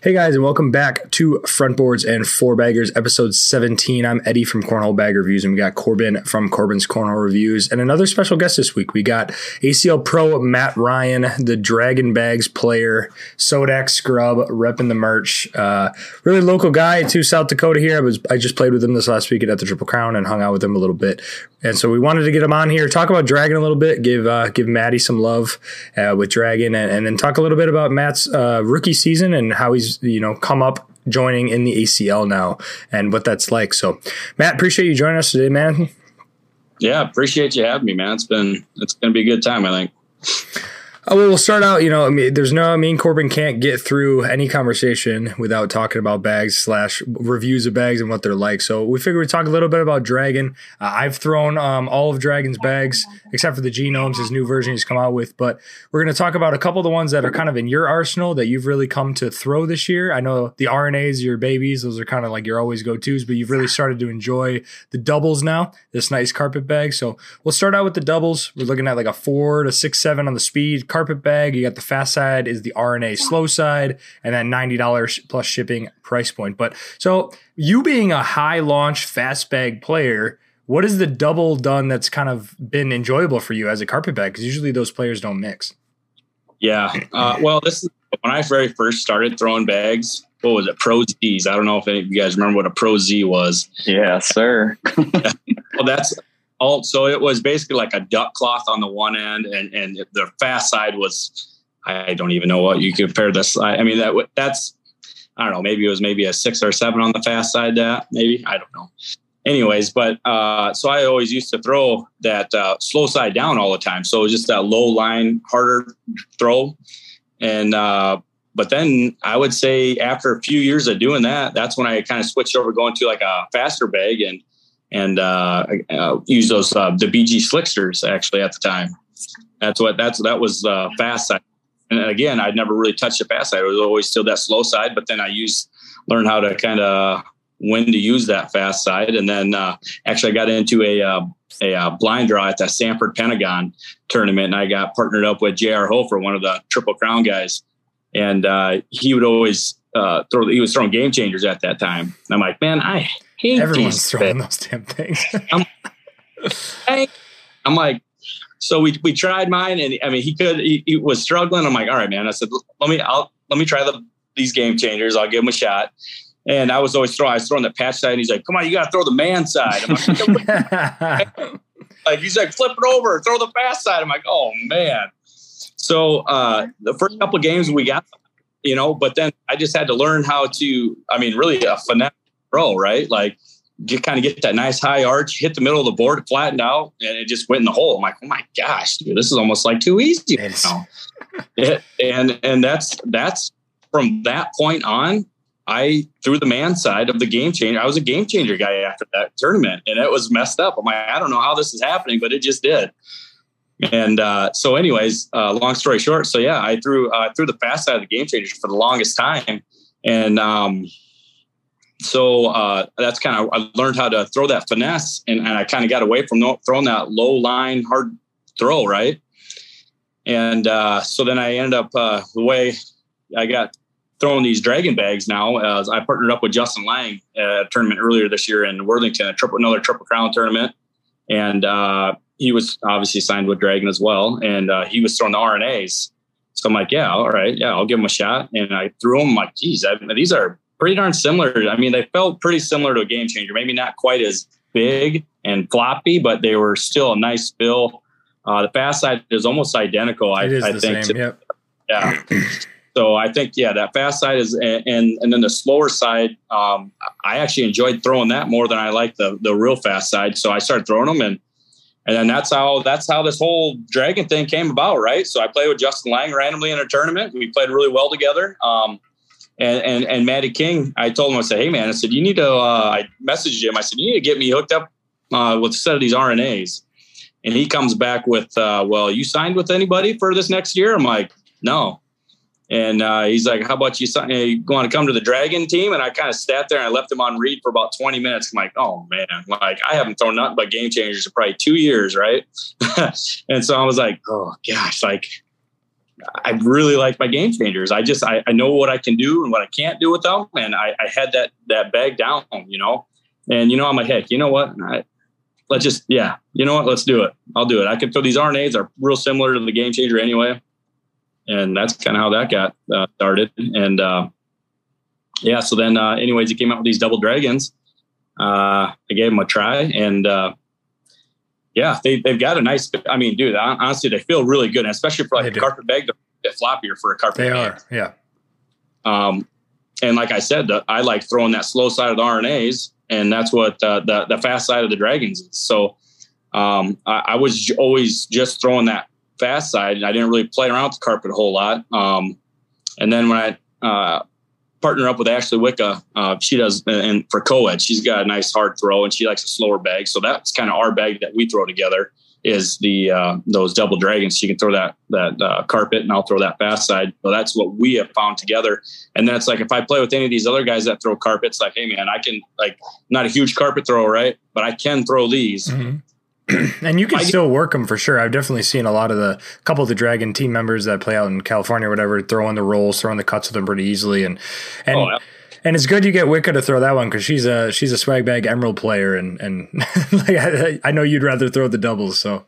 Hey guys, and welcome back to Frontboards and Four Baggers, episode 17. I'm Eddie from Cornhole Bag Reviews, and we got Corbin from Corbin's Cornhole Reviews, and another special guest this week. We got ACL Pro Matt Ryan, the Dragon Bags player, Sodak Scrub, repping the merch. Uh, really local guy to South Dakota here. I was I just played with him this last weekend at the Triple Crown and hung out with him a little bit, and so we wanted to get him on here, talk about Dragon a little bit, give uh, give Maddie some love uh, with Dragon, and, and, then talk a little bit about Matt's uh, rookie season and how he's you know come up joining in the ACL now and what that's like. So, Matt, appreciate you joining us today, man. Yeah, appreciate you having me, man. It's been it's gonna be a good time, I think. Oh, well, we'll start out. You know, I mean, there's no. I mean, Corbin can't get through any conversation without talking about bags slash reviews of bags and what they're like. So we figured we'd talk a little bit about Dragon. Uh, I've thrown um, all of Dragon's bags except for the genomes, his new version he's come out with. But we're going to talk about a couple of the ones that are kind of in your arsenal that you've really come to throw this year. I know the RNAs, your babies, those are kind of like your always go tos, but you've really started to enjoy the doubles now. This nice carpet bag. So we'll start out with the doubles. We're looking at like a four to six seven on the speed carpet bag. You got the fast side is the RNA slow side, and then ninety dollars plus shipping price point. But so you being a high launch fast bag player, what is the double done that's kind of been enjoyable for you as a carpet bag? Because usually those players don't mix. Yeah, uh, well, this is when I very first started throwing bags. What was it? Pro Z's. I don't know if any of you guys remember what a Pro Z was. Yeah, sir. well, that's all so it was basically like a duck cloth on the one end and and the fast side was i don't even know what you compare this i, I mean that that's i don't know maybe it was maybe a six or seven on the fast side that maybe i don't know. Anyways but uh so i always used to throw that uh slow side down all the time so just that low line harder throw. And uh but then I would say after a few years of doing that, that's when I kind of switched over going to like a faster bag and and uh, uh, use those uh, the BG slicksters actually at the time. That's what that's that was uh, fast side. And again, I'd never really touched the fast side. It was always still that slow side. But then I used learned how to kind of when to use that fast side. And then uh, actually, I got into a uh, a uh, blind draw at the Sanford Pentagon tournament, and I got partnered up with J.R. Hofer, one of the Triple Crown guys, and uh, he would always uh, throw. He was throwing game changers at that time. And I'm like, man, I hate everyone's throwing those damn things. I'm, I'm, like, so we we tried mine, and I mean, he could. He, he, was struggling. I'm like, all right, man. I said, let me. I'll let me try the these game changers. I'll give him a shot. And I was always throwing. I was throwing the patch side, and he's like, "Come on, you got to throw the man side." Like, like, he's like, "Flip it over, throw the fast side." I'm like, "Oh man." So uh, the first couple of games we got, you know, but then I just had to learn how to. I mean, really a finesse throw, right? Like you kind of get that nice high arch, hit the middle of the board, it flattened out, and it just went in the hole. I'm like, oh my gosh, dude, this is almost like too easy. it, and and that's that's from that point on. I threw the man side of the game changer. I was a game changer guy after that tournament, and it was messed up. I'm like, I don't know how this is happening, but it just did. And uh, so, anyways, uh, long story short, so yeah, I threw uh, threw the fast side of the game changer for the longest time, and um, so uh, that's kind of I learned how to throw that finesse, and, and I kind of got away from throwing that low line hard throw, right? And uh, so then I ended up uh, the way I got throwing these dragon bags now. As I partnered up with Justin Lang at a tournament earlier this year in Worthington, a triple another triple crown tournament, and uh, he was obviously signed with Dragon as well, and uh, he was throwing the RNAs. So I'm like, yeah, all right, yeah, I'll give him a shot. And I threw him like, geez, I, these are pretty darn similar. I mean, they felt pretty similar to a game changer. Maybe not quite as big and floppy, but they were still a nice fill. Uh, the fast side is almost identical. It I, I think. Same, yep. Yeah. so I think yeah, that fast side is and and then the slower side. Um, I actually enjoyed throwing that more than I like the the real fast side. So I started throwing them and. And then that's how that's how this whole dragon thing came about, right? So I played with Justin Lang randomly in a tournament. We played really well together. Um, and and and Matty King, I told him, I said, hey man, I said you need to. Uh, I messaged him. I said you need to get me hooked up uh, with a set of these RNAs. And he comes back with, uh, well, you signed with anybody for this next year? I'm like, no. And uh, he's like, how about you, sign, you want to come to the Dragon team? And I kind of sat there and I left him on read for about 20 minutes. I'm like, oh man, like I haven't thrown nothing but game changers in probably two years, right? and so I was like, oh gosh, like I really like my game changers. I just I, I know what I can do and what I can't do with them, and I, I had that that bag down, you know. And you know, I'm like, heck, you know what? I, let's just yeah, you know what? Let's do it. I'll do it. I can throw these RNAs are real similar to the game changer anyway, and that's kind of how that got uh, started. And uh, yeah, so then uh, anyways, he came out with these double dragons. Uh, I gave them a try, and uh, yeah, they they've got a nice. I mean, dude, honestly, they feel really good, and especially for like a carpet bag. They're a bit floppier for a carpet. They bag. are, yeah. Um, and like I said, the, I like throwing that slow side of the RNAs, and that's what uh, the the fast side of the dragons is. So um, I, I, was always just throwing that fast side, and I didn't really play around with the carpet a whole lot. Um, and then when I uh, partner up with Ashley Wicca. Uh, she does, and for co-ed, she's got a nice hard throw, and she likes a slower bag. So that's kind of our bag that we throw together is the uh, those double dragons. She can throw that that uh, carpet, and I'll throw that fast side. So that's what we have found together. And then it's like if I play with any of these other guys that throw carpets, like, hey man, I can like not a huge carpet throw, right? But I can throw these. Mm-hmm. and you can I, still work them for sure. I've definitely seen a lot of the couple of the Dragon team members that play out in California or whatever throwing the rolls, throwing the cuts with them pretty easily, and and. Oh, yeah. And it's good you get Wicca to throw that one because she's a she's a swag bag emerald player and and like I, I, know you'd rather throw the doubles so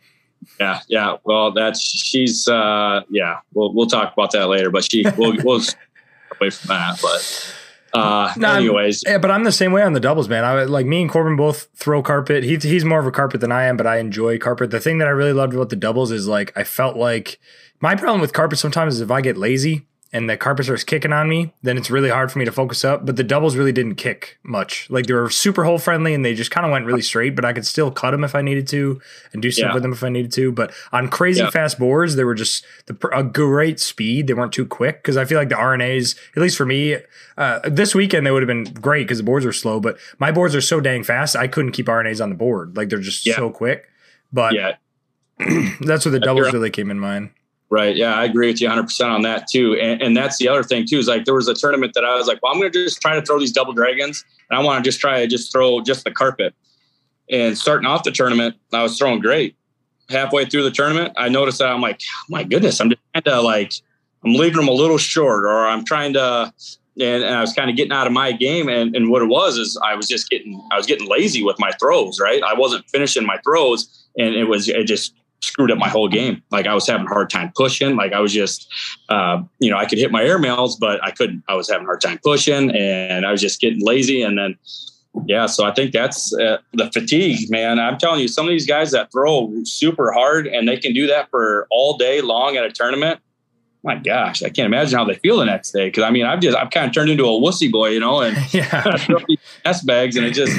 yeah yeah well that's she's uh yeah we'll we'll talk about that later but she we'll, we'll away from that but uh, no, anyways, yeah, but I'm the same way on the doubles, man. I like me and Corbin both throw carpet. He's he's more of a carpet than I am, but I enjoy carpet. The thing that I really loved about the doubles is like I felt like my problem with carpet sometimes is if I get lazy and the carpet starts kicking on me, then it's really hard for me to focus up. But the doubles really didn't kick much. Like they were super hole friendly and they just kind of went really straight, but I could still cut them if I needed to and do stuff yeah. with them if I needed to. But on crazy yeah. fast boards, they were just the, a great speed. They weren't too quick because I feel like the RNAs, at least for me, uh, this weekend they would have been great because the boards were slow. But my boards are so dang fast, I couldn't keep RNAs on the board. Like they're just yeah. so quick. But yeah. that's where the doubles really came in mind. Right. Yeah, I agree with you 100% on that too. And, and, that's the other thing too is like there was a tournament that I was like, well, I'm going to just try to throw these double dragons and I want to just try to just throw just the carpet. And starting off the tournament, I was throwing great. Halfway through the tournament, I noticed that I'm like, my goodness, I'm just trying to like, I'm leaving them a little short or I'm trying to, and, and I was kind of getting out of my game. And, and what it was is I was just getting, I was getting lazy with my throws, right? I wasn't finishing my throws and it was, it just, screwed up my whole game. Like I was having a hard time pushing. Like I was just, uh, you know, I could hit my air mails, but I couldn't. I was having a hard time pushing, and I was just getting lazy. And then, yeah, so I think that's uh, the fatigue, man. I'm telling you, some of these guys that throw super hard and they can do that for all day long at a tournament. My gosh, I can't imagine how they feel the next day. Because I mean, I've just I've kind of turned into a wussy boy, you know, and yeah. throw these S bags, and it just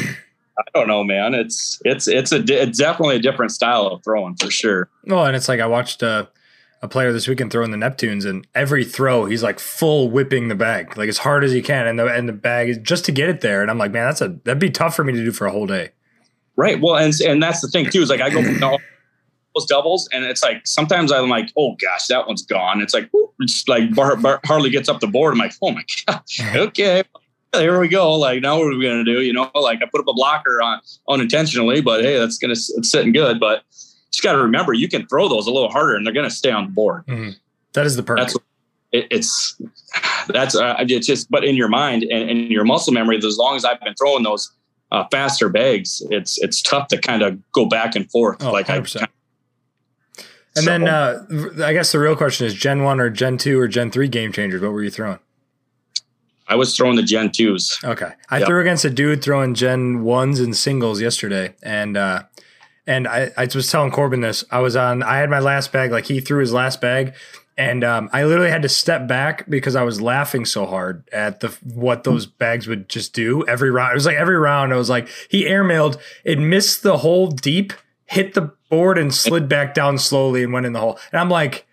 I don't know, man. It's it's it's a it's definitely a different style of throwing for sure. Well, and it's like I watched a, a player this weekend throwing the Neptunes, and every throw he's like full whipping the bag like as hard as he can, and the and the bag is just to get it there. And I'm like, man, that's a that'd be tough for me to do for a whole day. Right. Well, and and that's the thing too is like I go from those doubles, and it's like sometimes I'm like, oh gosh, that one's gone. It's like it's like bar, bar, hardly gets up the board. I'm like, oh my god, okay, here we go. Like now, what are we going to do? You know, like I put up a blocker on unintentionally, but hey, that's going to it's sitting good. But just got to remember, you can throw those a little harder, and they're going to stay on the board. Mm-hmm. That is the perk. That's it, it's that's uh, it's just but in your mind and, and your muscle memory, as long as I've been throwing those uh, faster bags, it's it's tough to kind of go back and forth. Oh, like 100%. I. And so, then uh, I guess the real question is Gen one or Gen two or Gen three game changers. What were you throwing? I was throwing the Gen twos. Okay, I yep. threw against a dude throwing Gen ones and singles yesterday, and uh, and I, I was telling Corbin this. I was on. I had my last bag. Like he threw his last bag, and um, I literally had to step back because I was laughing so hard at the what those bags would just do every round. It was like every round. I was like, he airmailed. It missed the hole deep, hit the board, and slid back down slowly and went in the hole. And I'm like,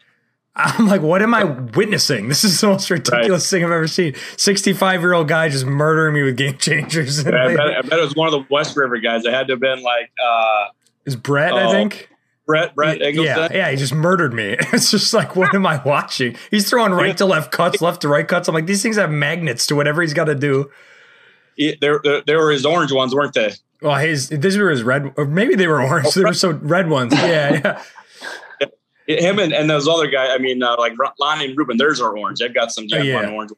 I'm like, what am I witnessing? This is the most ridiculous right. thing I've ever seen. 65 year old guy just murdering me with game changers. Yeah, I, bet, I, bet, it was one of the West River guys. It had to have been like, uh, is Brett, I oh, think. Brett, Brett Yeah, yeah, he just murdered me. It's just like, what am I watching? He's throwing right to left cuts, left to right cuts. I'm like, these things have magnets to whatever he's got to do. There, there were his orange ones, weren't they? Well, his these were his red, or maybe they were orange. Oh, they were so red ones. Yeah, yeah. Him and, and those other guys. I mean, uh, like Lonnie and Ruben, theirs are orange. They've got some Jeff Oh, yeah. orange.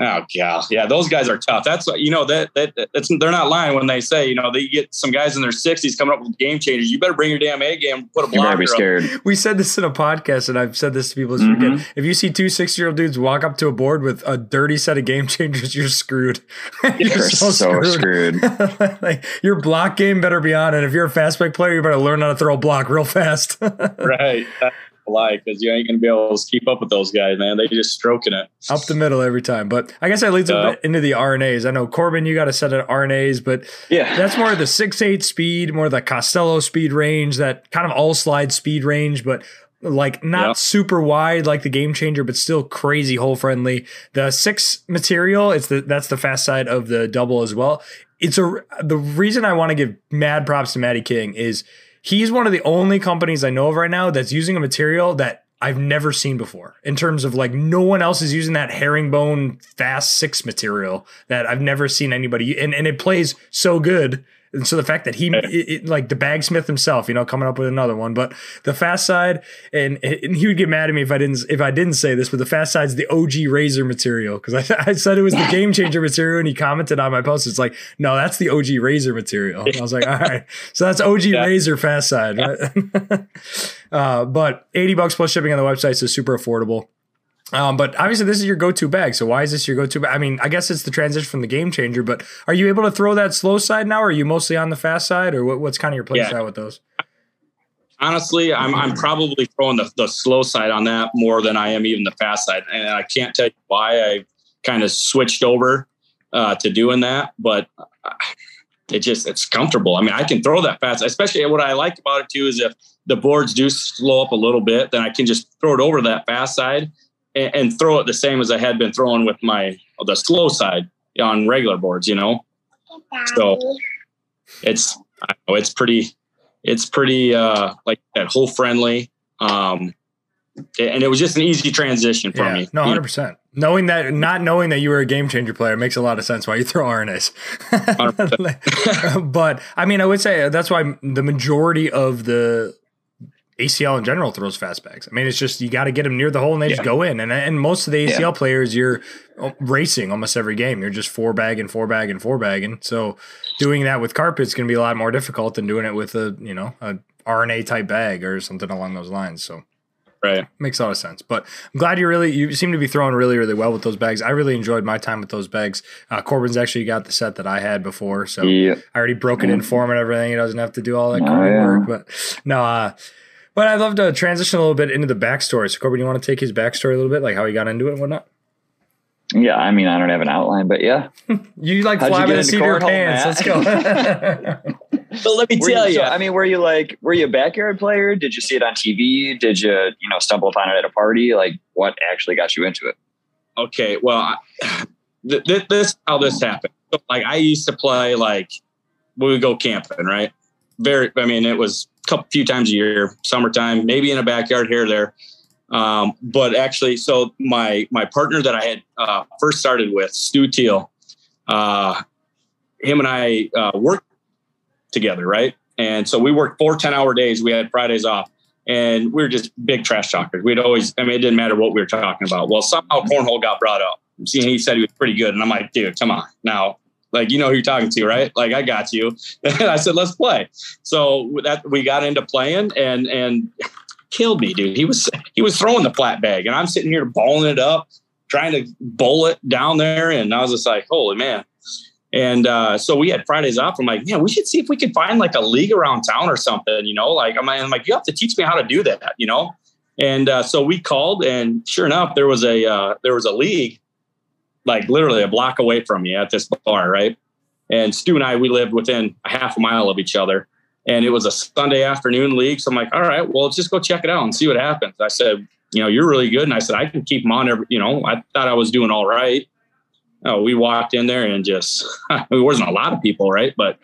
Oh yeah, yeah, those guys are tough. That's you know that that that's they're not lying when they say you know they get some guys in their sixties coming up with game changers. You better bring your damn A game, put a You better blocker be up. scared. We said this in a podcast, and I've said this to people. This Mhm. weekend. If you see two six-year-old dudes walk up to a board with a dirty set of game changers, you're screwed. You're so, screwed. like your block game better be on, and if you're a fast break player, you better learn how to throw a block real fast. right? Lie because you ain't gonna be able to keep up with those guys, man. They just stroking it. Up the middle every time. But I guess that leads bit into the RNAs. I know Corbin, you got a set of RNAs, but Yeah. that's more of the six eight speed, more the Costello speed range, that kind of all slide speed range, but like not super wide like the game changer, but still crazy hole friendly. The six material, it's the that's the fast side of the double as well. It's a the reason I want to give mad props to maddie King is he's one of the only companies I know of right now that's using a material that I've never seen before in terms of like no one else is using that herringbone fast six material that I've never seen anybody and, and it plays so good. And so the fact that he, it, it- like the bagsmith himself, you know, coming up with another one, but the fast side, and, and he would get mad at me if I didn't if I didn't say this, but the fast side's the OG razor material because I, I said it was the game changer material, and he commented on my post. It's like, no, that's the OG razor material. I was like, all right, so that's OG Yeah. razor fast side, right? uh, but eighty bucks plus shipping on the website, so super affordable. Um, but obviously, this is your go-to bag. So why is this your go-to? bag? I mean, I guess it's the transition from the game changer. But are you able to throw that slow side now? Or are you mostly on the fast side, or what, what's kind of your play Yeah. style with those? Honestly, I'm I'm probably throwing the, the slow side on that more than I am even the fast side, and I can't tell you why I kind of switched over uh, to doing that, but uh, it just it's comfortable. I mean, I can throw that fast. Especially what I like about it too is if the boards do slow up a little bit, then I can just throw it over that fast side and, and throw it the same as I had been throwing with my the slow side on regular boards. You know, so it's I know it's pretty it's pretty uh like that whole friendly um and it was just an easy transition for yeah, me no, hundred percent. Knowing that, not knowing that you were a game changer player makes a lot of sense why you throw RNAs. but I mean, I would say that's why the majority of the ACL in general throws fast bags. I mean, it's just you got to get them near the hole and they just go in. And and most of the ACL Yeah. players, you're uh, racing almost every game. You're just four bagging, four bagging, four bagging. So doing that with carpets going to be a lot more difficult than doing it with a you know a RNA type bag or something along those lines. So right makes a lot of sense. But I'm glad you really you seem to be throwing really really well with those bags. I really enjoyed my time with those bags. Uh, Corbin's actually got the set that I had before, so Yeah. I already broke it in form and everything. He doesn't have to do all that Oh, yeah. work. But no, uh, but I'd love to transition a little bit into the backstory. So Corbin, you want to take his backstory a little bit, like how he got into it and whatnot? Yeah. I mean, I don't have an outline, but yeah. You like How'd fly by get the into seat of your pants. Let's go. but let me Were tell you, you so, I mean, were you like, were you a backyard player? Did you see it on TV? Did you, you know, stumble upon it at a party? Like, what actually got you into it? okay well I, th- th- this how this happened so, like i used to play like we would go camping right very i mean it was a couple few times a year summertime maybe in a backyard here or there um, but actually so my my partner that i had uh, first started with stu teal uh, him and i uh, worked together right and so we worked four 10 hour days we had fridays off and we were just big trash talkers. We'd always, I mean, it didn't matter what we were talking about. Well, somehow cornhole got brought up. See, he said he was pretty good, and I'm like, dude, come on, now, like, you know who you're talking to, right? Like, I got you. And I said, let's play. So that we got into playing, and and killed me, dude. He was he was throwing the flat bag, and I'm sitting here balling it up, trying to bowl it down there, and I was just like, holy man. And uh, so we had Fridays off. I'm like, yeah, we should see if we could find like a league around town or something, you know. Like I'm, I'm like, you have to teach me how to do that, you know. And uh, so we called, and sure enough, there was a uh, there was a league, like literally a block away from me at this bar, right? And Stu and I, we lived within a half a mile of each other, and it was a Sunday afternoon league. So I'm like, all right, well, let's just go check it out and see what happens. I said, you know, you're really good, and I said I can keep them on every, you know, I thought I was doing all right. Oh, we walked in there and just it wasn't a lot of people, right? But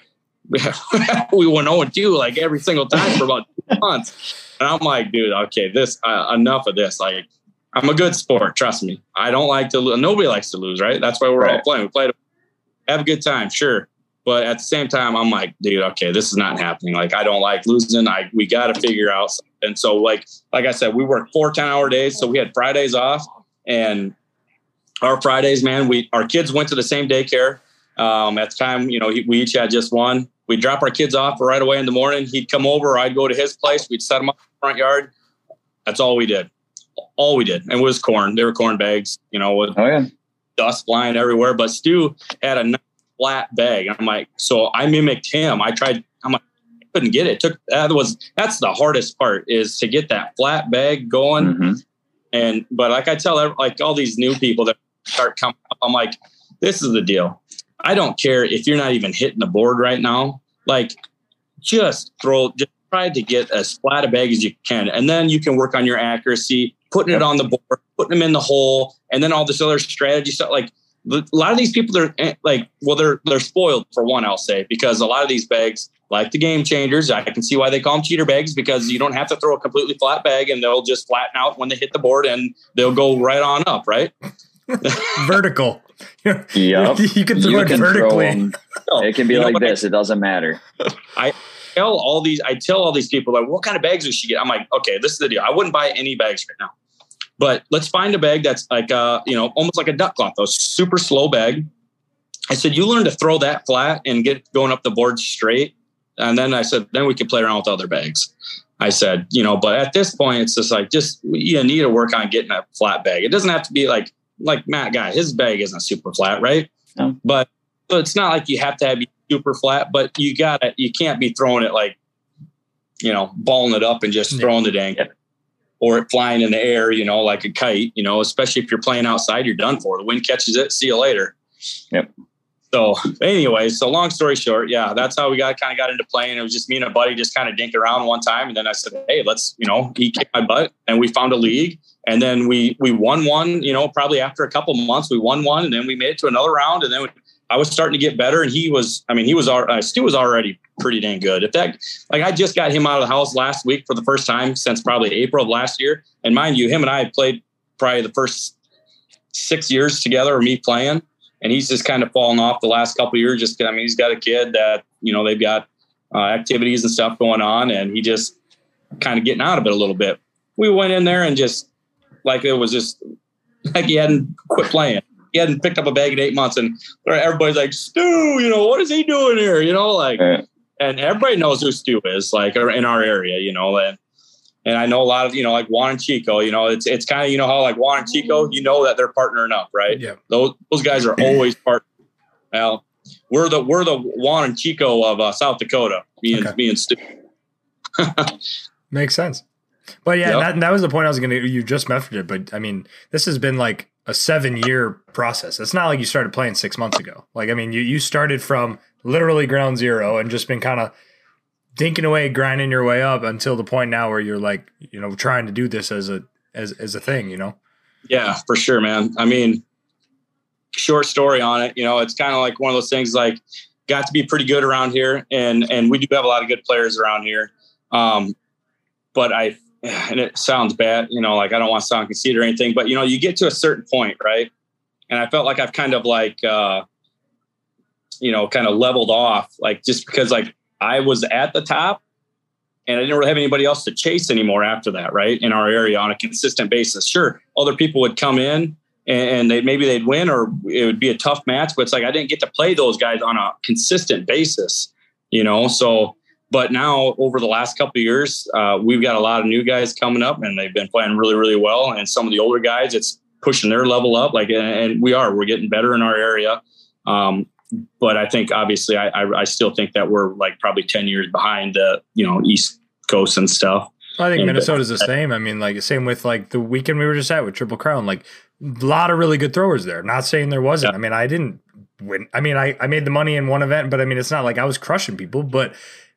we went 0 2 like every single time for about two months. And I'm like, dude, okay, this uh, enough of this. Like, I'm a good sport, trust me. I don't like to lose. Nobody likes to lose, right? That's why we're all playing. We play to have a good time, sure. But at the same time, I'm like, dude, okay, this is not happening. Like, I don't like losing. I we got to figure out something. And so like like I said, we worked four 10 hour days. So we had Fridays off and our Fridays, man, we our kids went to the same daycare. Um, at the time, you know, we each had just one. We'd drop our kids off right away in the morning. He'd come over. I'd go to his place. We'd set them up in the front yard. That's all we did. All we did. And it was corn. They were corn bags, you know, with Oh yeah. dust flying everywhere. But Stu had a nice flat bag. I'm like, so I mimicked him. I tried, I'm like, I couldn't get it. Took that was that's the hardest part is to get that flat bag going. Mhm. And but like I tell like all these new people that start coming up, I'm like, this is the deal. I don't care if you're not even hitting the board right now. Like, just throw, just try to get as flat a bag as you can, and then you can work on your accuracy, putting it on the board, putting them in the hole, and then all this other strategy stuff. Like a lot of these people are eh, like, well, they're they're spoiled for one, I'll say, because a lot of these bags, like the game changers, I can see why they call them cheater bags because you don't have to throw a completely flat bag and they'll just flatten out when they hit the board and they'll go right on up, right? Vertical. Yep. you can throw You it can throw vertically. 'em. It can be you like what I this. It doesn't matter. Tell all these, I tell all these people like, what kind of bags does she get? I'm like, okay, this is the deal. I wouldn't buy any bags right now, but let's find a bag that's like, uh, you know, almost like a duck cloth, a super slow bag. I said, you learn to throw that flat and get going up the board straight. And then I said, then we can play around with other bags. I said, you know, but at this point, it's just like, just you need to work on getting a flat bag. It doesn't have to be like, like Matt guy, his bag isn't super flat, right? No. But so it's not like you have to have super flat, but you got to You can't be throwing it like, you know, balling it up and just Yeah. throwing the dang, Yeah. or it flying in the air, you know, like a kite. You know, especially if you're playing outside, you're done for. The wind catches it. See you later. Yep. So anyway, so long story short, yeah, that's how we got kind of got into playing. It was just me and a buddy just kind of dinked around one time, and then I said, "Hey, let's," you know, he kicked my butt, and we found a league, and then we we won one. You know, probably after a couple months, we won one, and then we made it to another round, and then we, I was starting to get better, and he was, I mean, he was, al- uh, Stu was already pretty dang good. If that, like, I just got him out of the house last week for the first time since probably April of last year, and mind you, him and I played probably the first six years together, or me playing and he's just kind of fallen off the last couple years. Just I mean, he's got a kid that you know they've got uh, activities and stuff going on, and he just kind of getting out of it a little bit. We went in there and just like it was just like he hadn't quit playing. He hadn't picked up a bag in eight months, and everybody's like, "Stu, you know what is he doing here?" You know, like, Uh, and everybody knows who Stu is, like in our area, you know, and and I know a lot of you know like Juan and Chico. You know, it's it's kind of you know how like Juan and Chico, you know that they're partnering up, right? Yeah. Those those guys are always part. Well, we're the we're the Juan and Chico of uh, South Dakota. Me and Okay. me and Stu. Makes sense. But yeah, Yep. that, that was the point I was going to, you just mentioned it, but I mean, this has been like a seven year process. It's not like you started playing six months ago. Like, I mean, you, you started from literally ground zero and just been kind of dinking away, grinding your way up until the point now where you're like, you know, trying to do this as a, as, as a thing, you know? Yeah, for sure, man. I mean, short story on it. You know, it's kind of like one of those things. Like, got to be pretty good around here, and and we do have a lot of good players around here. Um, but I, and it sounds bad, you know, like I don't want to sound conceited or anything, but you know, you get to a certain point, right? And I felt like I've kind of like, uh, you know, kind of leveled off, like just because like I was at the top and I didn't really have anybody else to chase anymore after that, right? In our area on a consistent basis. Sure, other people would come in and they maybe they'd win or it would be a tough match, but it's like I didn't get to play those guys on a consistent basis, you know. So, but now over the last couple of years, uh, we've got a lot of new guys coming up and they've been playing really, really well. And some of the older guys, it's pushing their level up. Like, and- and we are, we're getting better in our area. Um, but I think obviously I, I, I still think that we're like probably 10 years behind the, you know, East Coast and stuff. I think And- Minnesota's the same. I mean, like the same with like the weekend we were just at with Triple Crown. Like a lot of really good throwers there. Not saying there wasn't. Yeah. I mean, I didn't win. I mean, I, I made the money in one event, but I mean, it's not like I was crushing people. But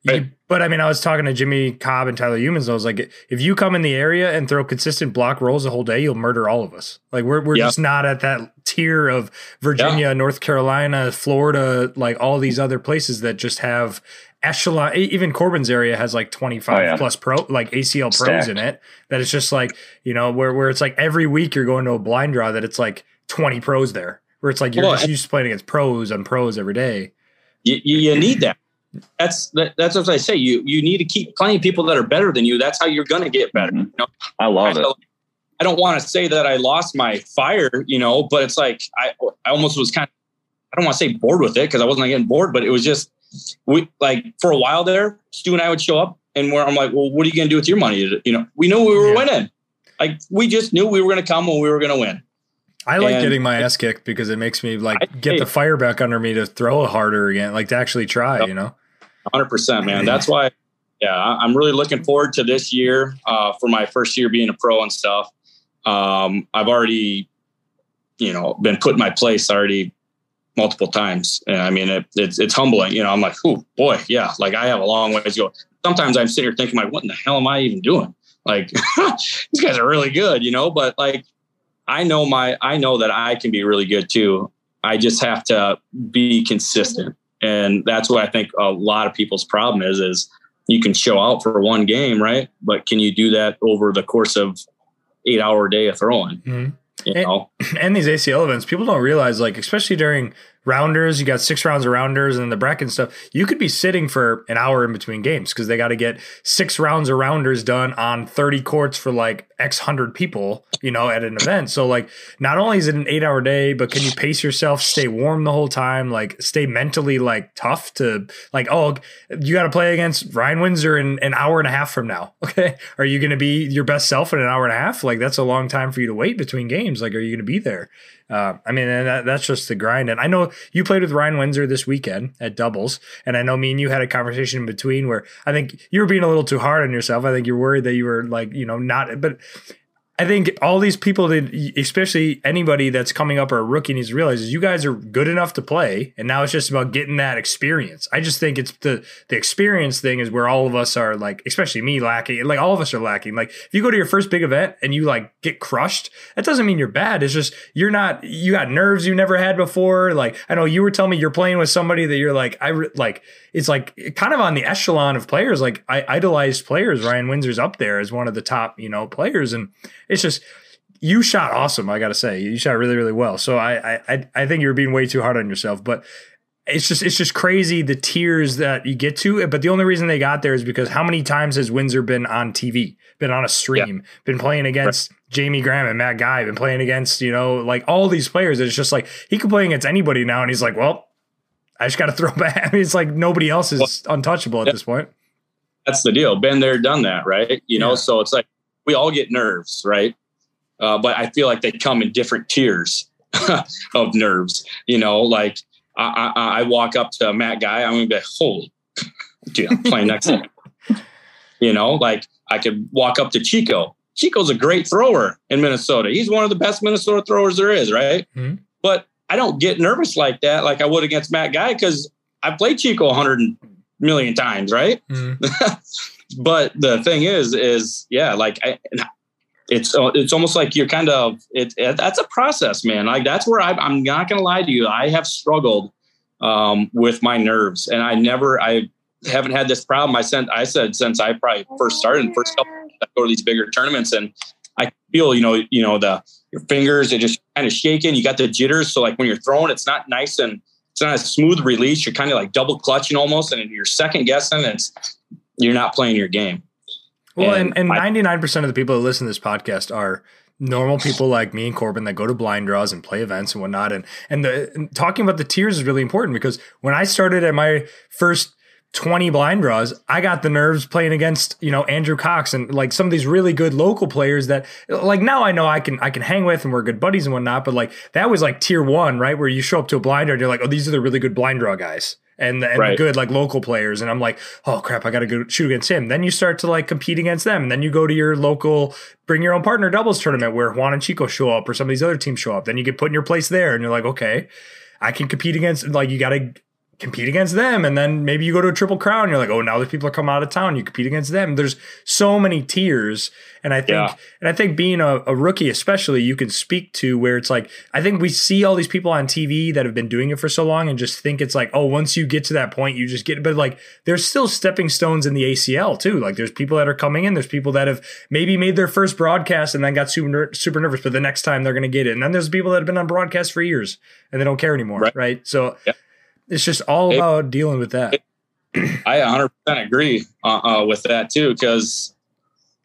Right. but I mean, I was talking to Jimmy Cobb and Tyler Humans. I was like, if you come in the area and throw consistent block rolls the whole day, you'll murder all of us. Like we're we're Yeah. just not at that tier of Virginia, North Carolina, Florida, like all these other places that just have echelon. Even Corbin's area has like twenty five Oh, yeah. plus pro, like ACL pros Stacked. in it. That it's just like you know where where it's like every week you're going to a blind draw that it's like twenty pros there. Where it's like you're Well, just used to playing against pros and pros every day. You, you need that. That's that, that's what I say. You you need to keep playing people that are better than you. That's how you're going to get better. Mhm. You know? I love I it. don't- I don't want to say that I lost my fire, you know, but it's like I I almost was kind of I don't want to say bored with it because I wasn't getting bored, but it was just we like for a while there, Stu and I would show up and where I'm like, well, what are you going to do with your money? You know, we knew we were Yeah. winning. Like we just knew we were going to come and we were going to win. I like And- getting my ass kicked because it makes me like I- get the fire back under me to throw harder again, like to actually try. You know. hundred percent, man. That's why, yeah, I'm really looking forward to this year uh, for my first year being a pro and stuff. Um, I've already, you know, been put in my place already multiple times, and I mean, it, it's it's humbling. You know, I'm like, oh boy, yeah, like I have a long ways to go. Sometimes I'm sitting here thinking, like, what in the hell am I even doing? Like, these guys are really good, you know, but like, I know my, I know that I can be really good too. I just have to be consistent and that's what I think a lot of people's problem is is you can show out for one game, right? But can you do that over the course of eight hour day of throwing? Mhm. You And- know, and these ACL events, people don't realize, like, especially during rounders, you got six rounds of rounders and then the bracket and stuff. You could be sitting for an hour in between games because they got to get six rounds of rounders done on 30 courts for like X hundred people, you know, at an event. So, like, not only is it an eight hour day, but can you pace yourself, stay warm the whole time, like, stay mentally like tough to, like, oh, you got to play against Ryan Windsor in an hour and a half from now. Okay. Are you going to be your best self in an hour and a half? Like, that's a long time for you to wait between games. Like, are you going to be there? Uh, I mean, that, that's just the grind. And I know you played with Ryan Windsor this weekend at doubles, and I know me and you had a conversation in between where I think you were being a little too hard on yourself. I think you're worried that you were like, you know, not, but I think all these people that, especially anybody that's coming up or a rookie needs to realize is you guys are good enough to play, and now it's just about getting that experience. I just think it's the the experience thing is where all of us are like, especially me lacking. Like all of us are lacking. Like if you go to your first big event and you like get crushed, that doesn't mean you're bad. It's just you're not. You got nerves you never had before. Like I know you were telling me you're playing with somebody that you're like I re- like. It's like kind of on the echelon of players. Like I idolized players. Ryan Windsor's up there as one of the top you know players, and it's just you shot awesome. I got to say, you shot really, really well. So I, I, I think you're being way too hard on yourself. But it's just, it's just crazy the tiers that you get to. But the only reason they got there is because how many times has Windsor been on TV, been on a stream, been playing against Jamie Graham and Matt Guy, been playing against you know like all these players. It's just like he can play against anybody now, and he's like, well, I just got to throw back. I mean, it's like nobody else is untouchable at Yeah. this point. that's the deal. Been there, done that, right? You know, Yeah. so it's like we all get nerves, right? Uh, but I feel like they come in different tiers of nerves. You know, like I, I, I walk up to Matt Guy, I'm gonna be like, holy, dude, I'm playing next. to him. You know, like I could walk up to Chico. Chico's a great thrower in Minnesota. He's one of the best Minnesota throwers there is, right? Mhm. But I don't get nervous like that, like I would against Matt Guy, because I played Chico hundred million times, right? Mhm. But the thing is is yeah like I, it's it's almost like you're kind of it, it that's a process man. Like that's where I, i'm not gonna lie to you. I have struggled um, with my nerves and i never i haven't had this problem. I sent i said since i probably first started first couple I go to these bigger tournaments and i feel you know you know the your fingers are just kind of shaking. You got the jitters. So like when you're throwing it's not nice and it's not a smooth release. You're kind of like double clutching almost and you're second guessing it's you're not playing your game. Well, and, And and I- 99% of the people that listen to this podcast are normal people like me and Corbin that go to blind draws and play events and whatnot. And, and the and talking about the tiers is really important because when I started at my first 20 blind draws, I got the nerves playing against, you know, Andrew Cox and like some of these really good local players that like now I know I can I can hang with and we're good buddies and whatnot, but like that was like tier one, right? Where you show up to a blind draw and you're like, oh, these are the really good blind draw guys. And, and Right. good like local players. And I'm like oh crap I got to go shoot against him. Then you start to like compete against them. And then you go to your local bring your own partner doubles tournament where Juan and Chico show up or some of these other teams show up. Then you get put in your place there and you're like okay I can compete against like you got to compete against them and then maybe you go to a triple crown you're like oh now these people are coming out of town you compete against them there's so many tiers and i think Yeah. and i think being a, a rookie especially you can speak to where it's like i think we see all these people on tv that have been doing it for so long and just think it's like oh once you get to that point you just get but like there's still stepping stones in the acl too like there's people that are coming in there's people that have maybe made their first broadcast and then got super super nervous but the next time they're going to get it and then there's people that have been on broadcast for years and they don't care anymore right, Right. so Yeah. It's just all It- about dealing with that. I 100 percent agree uh, uh, with that too. Because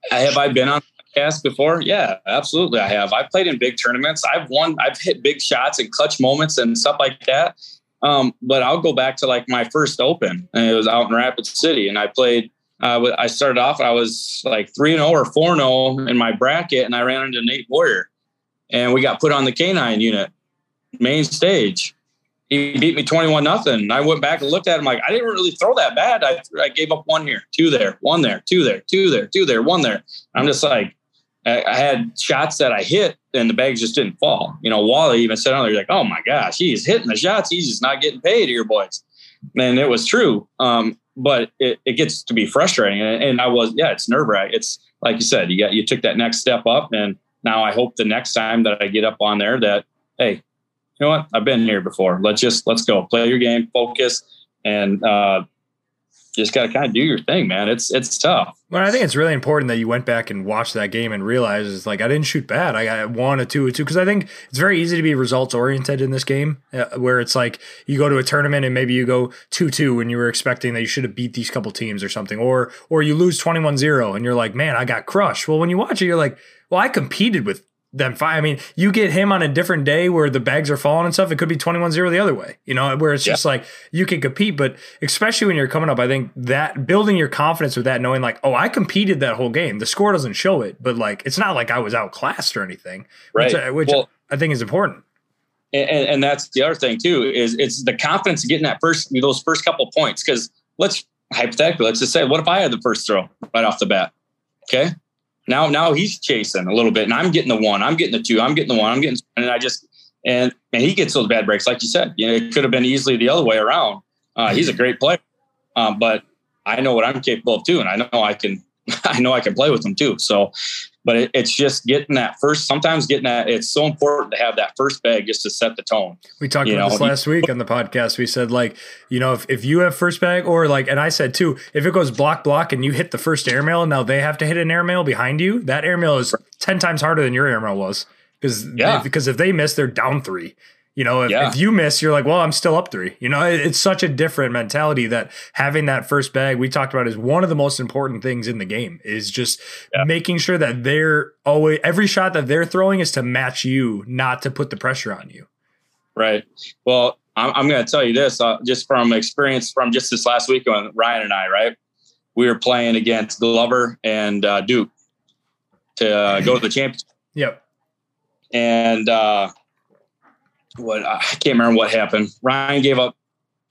have I been on cast before? Yeah, absolutely. I have. I've played in big tournaments. I've won. I've hit big shots and clutch moments and stuff like that. Um, but I'll go back to like my first Open, and it was out in Rapid City, and I played. Uh, I started off. I was like three and zero oh or four and zero oh in my bracket, and I ran into Nate Boyer, and we got put on the K9 unit main stage he beat me 21 nothing. I went back and looked at him like, I didn't really throw that bad. I, I gave up one here, two there, one there, two there, two there, two there, one there. I'm just like, I, I had shots that I hit and the bags just didn't fall. You know, Wally even said on there, like, oh my gosh, he's hitting the shots. He's just not getting paid here, boys. And it was true. Um, but it, it gets to be frustrating. And, and I was, yeah, it's nerve wracking. It's like you said, you got, you took that next step up. And now I hope the next time that I get up on there that, hey, know what? I've been here before. Let's just let's go play your game, focus, and uh, just got to kind of do your thing, man. It's it's tough. Well, I think it's really important that you went back and watched that game and realized it's like I didn't shoot bad. I got one, a two, a two. Because I think it's very easy to be results oriented in this game, uh, where it's like you go to a tournament and maybe you go two two when you were expecting that you should have beat these couple teams or something, or or you lose 21-0 and you're like, man, I got crushed. Well, when you watch it, you're like, well, I competed with them fine. I mean, you get him on a different day where the bags are falling and stuff, it could be 21 0 the other way, you know, where it's yeah. just like you can compete. But especially when you're coming up, I think that building your confidence with that, knowing like, oh, I competed that whole game. The score doesn't show it, but like, it's not like I was outclassed or anything, right? Which, which well, I think is important. And, and that's the other thing too is it's the confidence of getting that first those first couple points because let's hypothetically let's just say what if I had the first throw right off the bat, okay? Now, now he's chasing a little bit, and I'm getting the one, I'm getting the two, I'm getting the one, I'm getting, and I just, and and he gets those bad breaks, like you said. You know, it could have been easily the other way around. Uh, he's a great player, um, but I know what I'm capable of too, and I know I can, I know I can play with him too. So, but it, it's just getting that first. Sometimes getting that. It's so important to have that first bag just to set the tone. We talked you about know? this last week on the podcast. We said like, you know, if, if you have first bag or like, and I said too, if it goes block block and you hit the first airmail, and now they have to hit an airmail behind you. That airmail is ten times harder than your airmail was because yeah. because if they miss, they're down three. You know, if, yeah. if, you miss, you're like, well, I'm still up three. You know, it, it's such a different mentality that having that first bag we talked about is one of the most important things in the game is just yeah. making sure that they're always every shot that they're throwing is to match you, not to put the pressure on you. Right. Well, I'm, I'm going to tell you this uh, just from experience from just this last week on Ryan and I, right? We were playing against Glover and uh, Duke to uh, go to the championship. Yep. And, uh, what I can't remember what happened. Ryan gave up.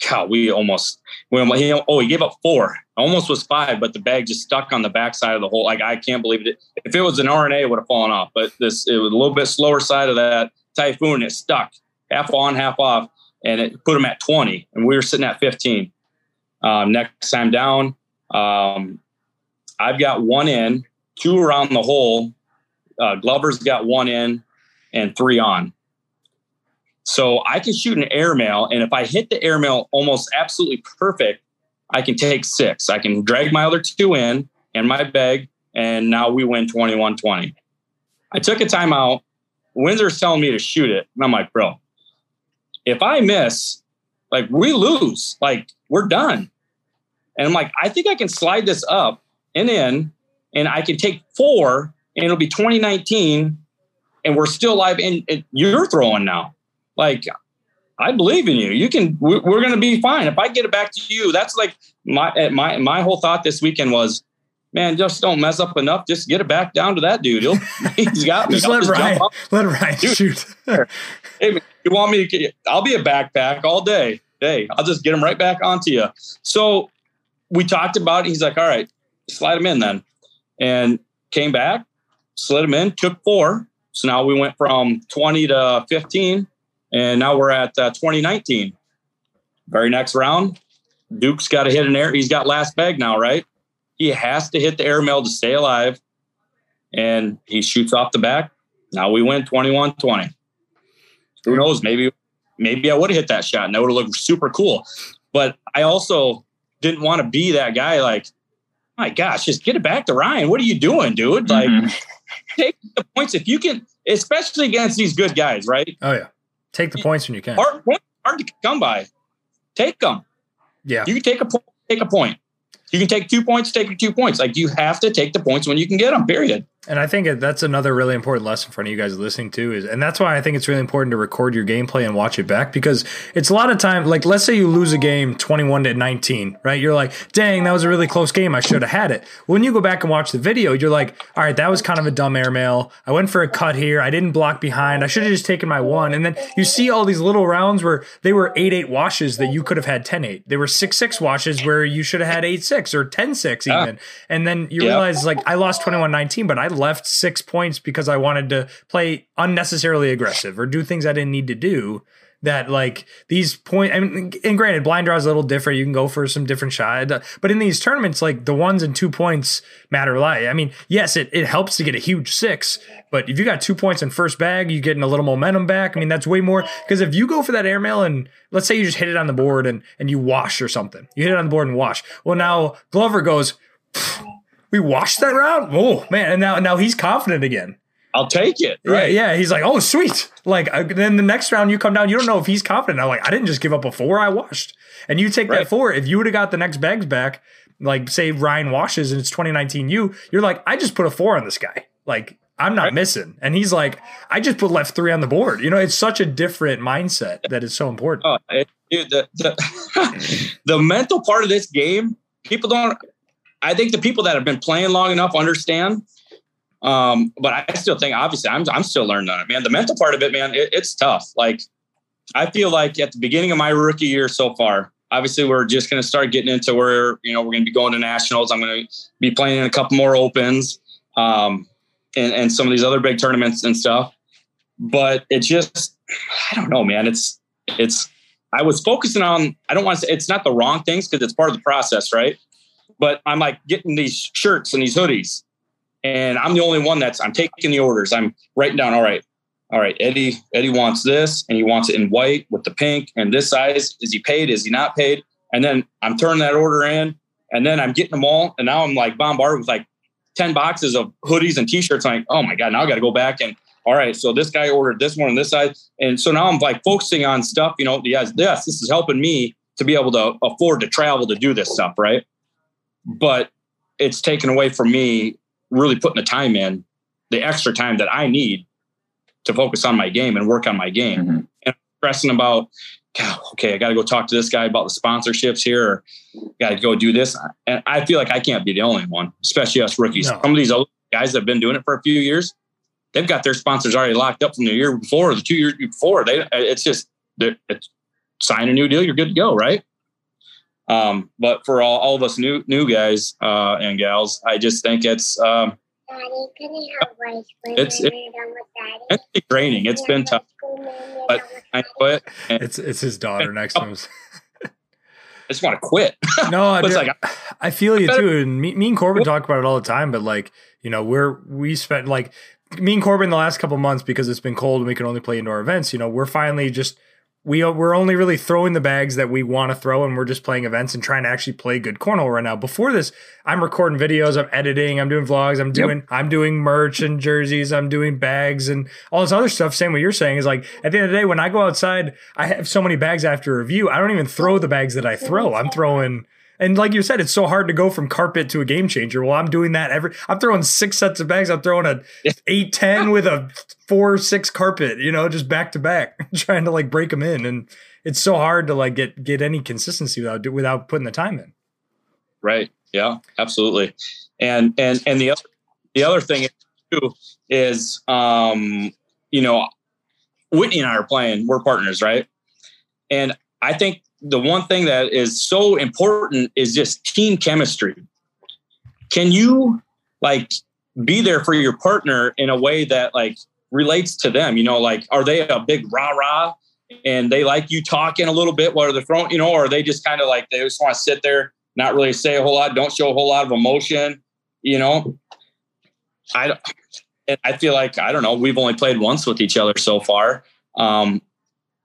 God, we almost when he oh he gave up four. Almost was five, but the bag just stuck on the backside of the hole. Like I can't believe it. If it was an RNA, it would have fallen off. But this it was a little bit slower side of that typhoon. It stuck half on, half off, and it put him at twenty. And we were sitting at fifteen. Um, next time down, um, I've got one in, two around the hole. Uh, Glover's got one in, and three on. So I can shoot an airmail, and if I hit the airmail almost absolutely perfect, I can take six. I can drag my other two in and my bag, and now we win 21 20. I took a timeout. Windsor's telling me to shoot it. And I'm like, bro, if I miss, like we lose, like we're done. And I'm like, I think I can slide this up and in, and I can take four, and it'll be 2019, and we're still live. And, and you're throwing now like I believe in you. You can. We're, going to be fine. If I get it back to you, that's like my eh, my my whole thought this weekend was, man, just don't mess up enough. Just get it back down to that dude. He'll, he's got me. just let just Ryan let Ryan dude, shoot. hey, you want me to? I'll be a backpack all day. Hey, I'll just get him right back onto you. So we talked about it. He's like, all right, slide him in then, and came back, slid him in, took four. So now we went from twenty to fifteen and now we're at uh, 2019. Very next round, Duke's got to hit an air. He's got last bag now, right? He has to hit the air airmail to stay alive. And he shoots off the back. Now we win 21 20. Who knows? Maybe, maybe I would have hit that shot and that would have looked super cool. But I also didn't want to be that guy like, my gosh, just get it back to Ryan. What are you doing, dude? Like, mm-hmm. take the points if you can, especially against these good guys, right? Oh, yeah. Take the points when you can. Hard, hard to come by. Take them. Yeah. You can take a point, take a point. You can take two points, take two points. Like you have to take the points when you can get them. Period. And I think that's another really important lesson for any of you guys listening to is, and that's why I think it's really important to record your gameplay and watch it back because it's a lot of time. Like, let's say you lose a game twenty-one to nineteen, right? You're like, dang, that was a really close game. I should have had it. When you go back and watch the video, you're like, all right, that was kind of a dumb airmail. I went for a cut here. I didn't block behind. I should have just taken my one. And then you see all these little rounds where they were eight eight washes that you could have had 10-8. They were six six washes where you should have had eight six or 10-6 ah. even. And then you realize like I lost 21-19, but I left six points because I wanted to play unnecessarily aggressive or do things I didn't need to do. That like these point, I mean, and granted, blind draw is a little different. You can go for some different shot, but in these tournaments, like the ones and two points matter a lot. I mean, yes, it, it helps to get a huge six, but if you got two points in first bag, you're getting a little momentum back. I mean, that's way more because if you go for that airmail and let's say you just hit it on the board and and you wash or something, you hit it on the board and wash. Well, now Glover goes we watched that round. Oh man, and now now he's confident again. I'll take it. Right? Yeah, yeah. He's like, oh sweet. Like uh, then the next round you come down, you don't know if he's confident. I'm like, I didn't just give up a four, I washed. And you take right. that four. If you would have got the next bags back, like say Ryan washes and it's 2019 you, you're like, I just put a four on this guy. Like I'm not right. missing. And he's like, I just put left three on the board. You know, it's such a different mindset that is so important. Oh, it, dude, the, the, the mental part of this game, people don't I think the people that have been playing long enough understand. Um, but I still think, obviously, I'm I'm still learning on it, man. The mental part of it, man, it, it's tough. Like, I feel like at the beginning of my rookie year so far, obviously, we're just going to start getting into where you know we're going to be going to nationals. I'm going to be playing in a couple more opens, um, and and some of these other big tournaments and stuff. But it just, I don't know, man. It's it's. I was focusing on. I don't want to say it's not the wrong things because it's part of the process, right? But I'm like getting these shirts and these hoodies, and I'm the only one that's I'm taking the orders. I'm writing down. All right, all right. Eddie Eddie wants this, and he wants it in white with the pink and this size. Is he paid? Is he not paid? And then I'm turning that order in, and then I'm getting them all, and now I'm like bombarded with like ten boxes of hoodies and t-shirts. I'm like, oh my god, now I got to go back and all right, so this guy ordered this one on this side. And so now I'm like focusing on stuff, you know, yes, yes, this is helping me to be able to afford to travel to do this stuff, right? But it's taken away from me really putting the time in, the extra time that I need to focus on my game and work on my game. Mm-hmm. And stressing about, okay, I got to go talk to this guy about the sponsorships here, or got to go do this. And I feel like I can't be the only one, especially us rookies. No. Some of these other guys that have been doing it for a few years, they've got their sponsors already locked up from the year before, the two years before. They, it's just, it's sign a new deal, you're good to go, right? Um, but for all, all of us new new guys uh, and gals, I just think it's um, it's, it's it's draining. It's been tough, but I quit. It's it's his daughter next to him. I just want to quit. no, it's like I feel you too. And me, me and Corbin talk about it all the time. But like you know, we're we spent like me and Corbin the last couple months because it's been cold and we can only play indoor events. You know, we're finally just we we're only really throwing the bags that we want to throw and we're just playing events and trying to actually play good cornhole right now. Before this i'm recording videos i'm editing i'm doing vlogs i'm doing yep. i'm doing merch and jerseys i'm doing bags and all this other stuff. Same what you're saying is like at the end of the day when i go outside i have so many bags after review. I don't even throw the bags that i throw. I'm throwing and like you said, it's so hard to go from carpet to a game changer. Well, I'm doing that every. I'm throwing six sets of bags. I'm throwing a eight ten with a four six carpet. You know, just back to back, trying to like break them in, and it's so hard to like get get any consistency without without putting the time in. Right. Yeah. Absolutely. And and and the other the other thing too is um you know Whitney and I are playing. We're partners, right? And I think the one thing that is so important is just team chemistry. Can you like be there for your partner in a way that like relates to them? You know, like are they a big rah rah and they like you talking a little bit while they're throwing, you know, or are they just kind of like they just want to sit there, not really say a whole lot, don't show a whole lot of emotion, you know? I I feel like I don't know. We've only played once with each other so far. Um,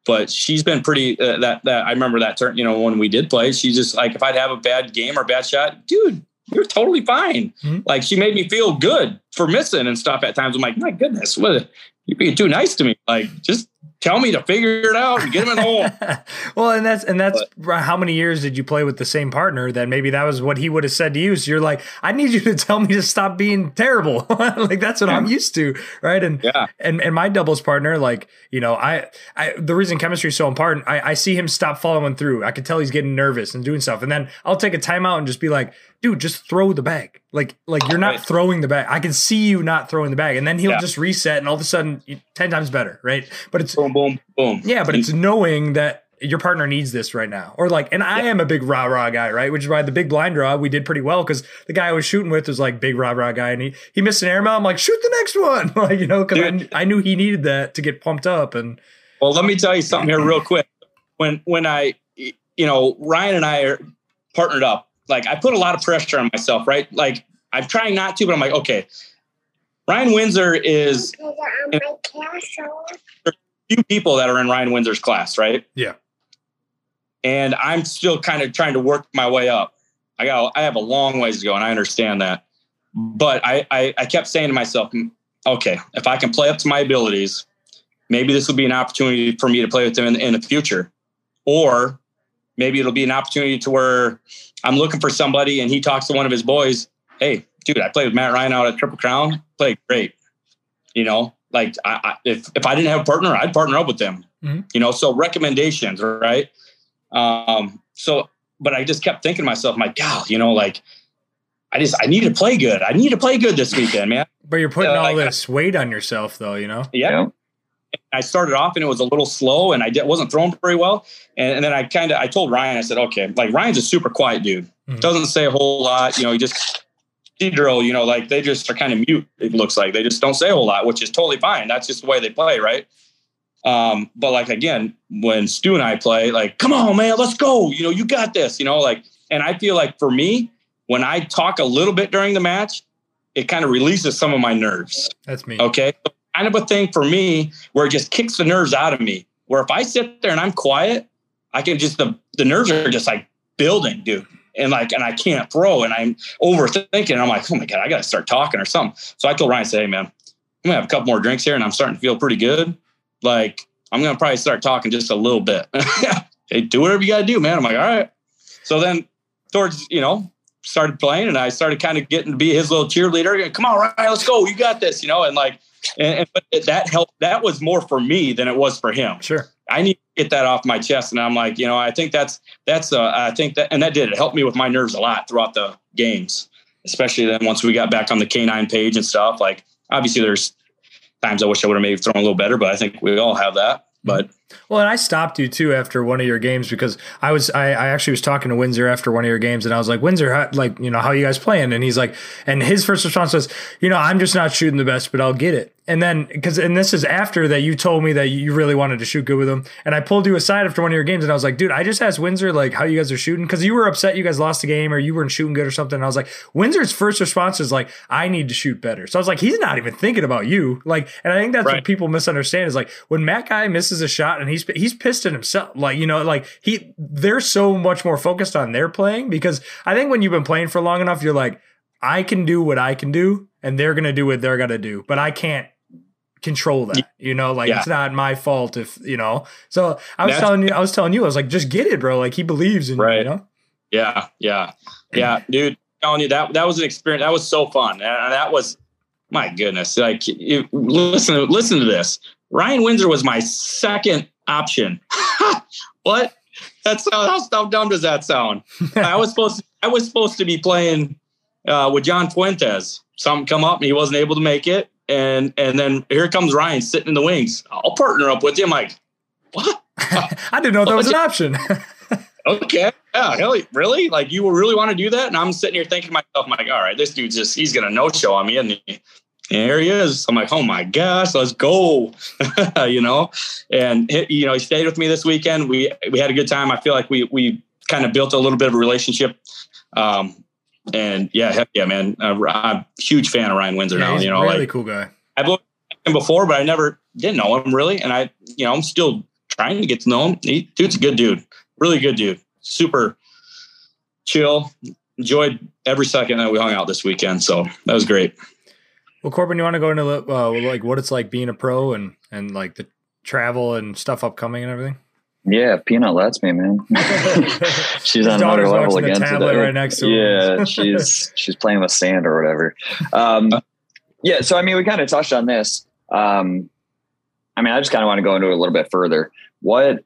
but she's been pretty uh, that that I remember that turn. You know, when we did play, she just like if I'd have a bad game or bad shot, dude, you're totally fine. Mm-hmm. Like she made me feel good for missing and stuff at times. I'm like, my goodness, what you're being too nice to me. Like just tell me to figure it out and get him in the hole. well, and that's and that's but, how many years did you play with the same partner? That maybe that was what he would have said to you. So you're like, I need you to tell me to stop being terrible. like that's what yeah. I'm used to, right? And yeah, and and my doubles partner, like you know, I I the reason chemistry is so important, I, I see him stop following through. I can tell he's getting nervous and doing stuff, and then I'll take a timeout and just be like, dude, just throw the bag. Like, like you're not right. throwing the bag. I can see you not throwing the bag, and then he'll yeah. just reset, and all of a sudden, ten times better, right? But it's boom, boom, boom. Yeah, but it's knowing that your partner needs this right now, or like, and I am a big rah rah guy, right? Which is why the big blind draw we did pretty well because the guy I was shooting with was like big rah rah guy, and he he missed an air mail. I'm like, shoot the next one, like you know, because I, I knew he needed that to get pumped up. And well, let me tell you something here real quick. When when I you know Ryan and I are partnered up like I put a lot of pressure on myself, right? Like I'm trying not to, but I'm like, okay, Ryan Windsor is a few people that are in Ryan Windsor's class, right? Yeah. And I'm still kind of trying to work my way up. I got I have a long ways to go, and I understand that. But I, I, I kept saying to myself, okay, if I can play up to my abilities, maybe this will be an opportunity for me to play with them in, in the future. Or maybe it'll be an opportunity to where I'm looking for somebody and he talks to one of his boys. Hey, dude, I played with Matt Ryan out at Triple Crown. Played great. You know, like I, I, if if I didn't have a partner, I'd partner up with them. Mm-hmm. You know, so recommendations, right? Um, so, but I just kept thinking to myself, my God, you know, like I just I need to play good. I need to play good this weekend, man. But you're putting uh, all like, this weight on yourself, though. You know. Yeah. I started off and it was a little slow and I wasn't throwing very well. And, and then I kind of, I told Ryan, I said, okay, like Ryan's a super quiet dude. Mm-hmm. Doesn't say a whole lot. You know, he just, drill, you know, like they just are kind of mute. It looks like they just don't say a whole lot, which is totally fine. That's just the way they play. Right. Um, but like, again, when Stu and I play, like, come on, man, let's go. You know, you got this, you know, like, and I feel like for me, when I talk a little bit during the match, it kind of releases some of my nerves. That's me. Okay kind of a thing for me where it just kicks the nerves out of me. Where if I sit there and I'm quiet, I can just the the nerves are just like building, dude. And like, and I can't throw, and I'm overthinking. I'm like, oh my god, I got to start talking or something. So I told Ryan, say, hey man, I'm gonna have a couple more drinks here, and I'm starting to feel pretty good. Like, I'm gonna probably start talking just a little bit. hey, do whatever you got to do, man. I'm like, all right. So then, towards you know, started playing, and I started kind of getting to be his little cheerleader. Come on, Ryan, let's go. You got this, you know. And like, and, and that helped. That was more for me than it was for him. Sure. I need to get that off my chest, and I'm like, you know, I think that's that's. Uh, I think that, and that did. It helped me with my nerves a lot throughout the games, especially then once we got back on the K9 page and stuff. Like, obviously, there's times I wish I would have maybe thrown a little better, but I think we all have that. But well, and I stopped you too after one of your games because I was I, I actually was talking to Windsor after one of your games and I was like Windsor, how, like you know how you guys playing? And he's like, and his first response was, you know, I'm just not shooting the best, but I'll get it. And then because and this is after that you told me that you really wanted to shoot good with him, and I pulled you aside after one of your games and I was like, dude, I just asked Windsor like how you guys are shooting because you were upset you guys lost the game or you weren't shooting good or something. And I was like, Windsor's first response is like, I need to shoot better. So I was like, he's not even thinking about you, like, and I think that's right. what people misunderstand is like when Matt Guy misses a shot and he's he's pissed at himself. Like, you know, like he, they're so much more focused on their playing because I think when you've been playing for long enough, you're like, I can do what I can do and they're going to do what they're to do, but I can't control that, you know, like yeah. it's not my fault if, you know, so I was That's, telling you, I was telling you, I was like, just get it, bro. Like he believes in right. you, know? Yeah. Yeah. Yeah. Dude, telling you that, that was an experience. That was so fun. And that was, my goodness. Like you, listen, listen to this. Ryan Windsor was my second option. what? That's how, how dumb does that sound? I was supposed to, I was supposed to be playing uh, with John Fuentes. Something come up and he wasn't able to make it, and and then here comes Ryan sitting in the wings. I'll partner up with you. I'm like, what? I didn't know that was an option. okay, yeah, really, really, like you really want to do that? And I'm sitting here thinking to myself, I'm like, all right, this dude's just he's gonna no show on me, and he? And here he is. I'm like, oh my gosh, let's go. you know, and you know, he stayed with me this weekend. We we had a good time. I feel like we we kind of built a little bit of a relationship. Um, and yeah, heck yeah, man. Uh, I'm a huge fan of Ryan Windsor yeah, now. You know, really like, cool guy. I've looked him before, but I never didn't know him really. And I, you know, I'm still trying to get to know him. He, dude's a good dude, really good dude, super chill. Enjoyed every second that we hung out this weekend. So that was great. Well, Corbin, you want to go into uh, like what it's like being a pro and and like the travel and stuff upcoming and everything? Yeah, Peanut lets me, man. she's on another level again today. Right next to yeah, she's she's playing with sand or whatever. Um, yeah, so I mean, we kind of touched on this. Um, I mean, I just kind of want to go into it a little bit further. What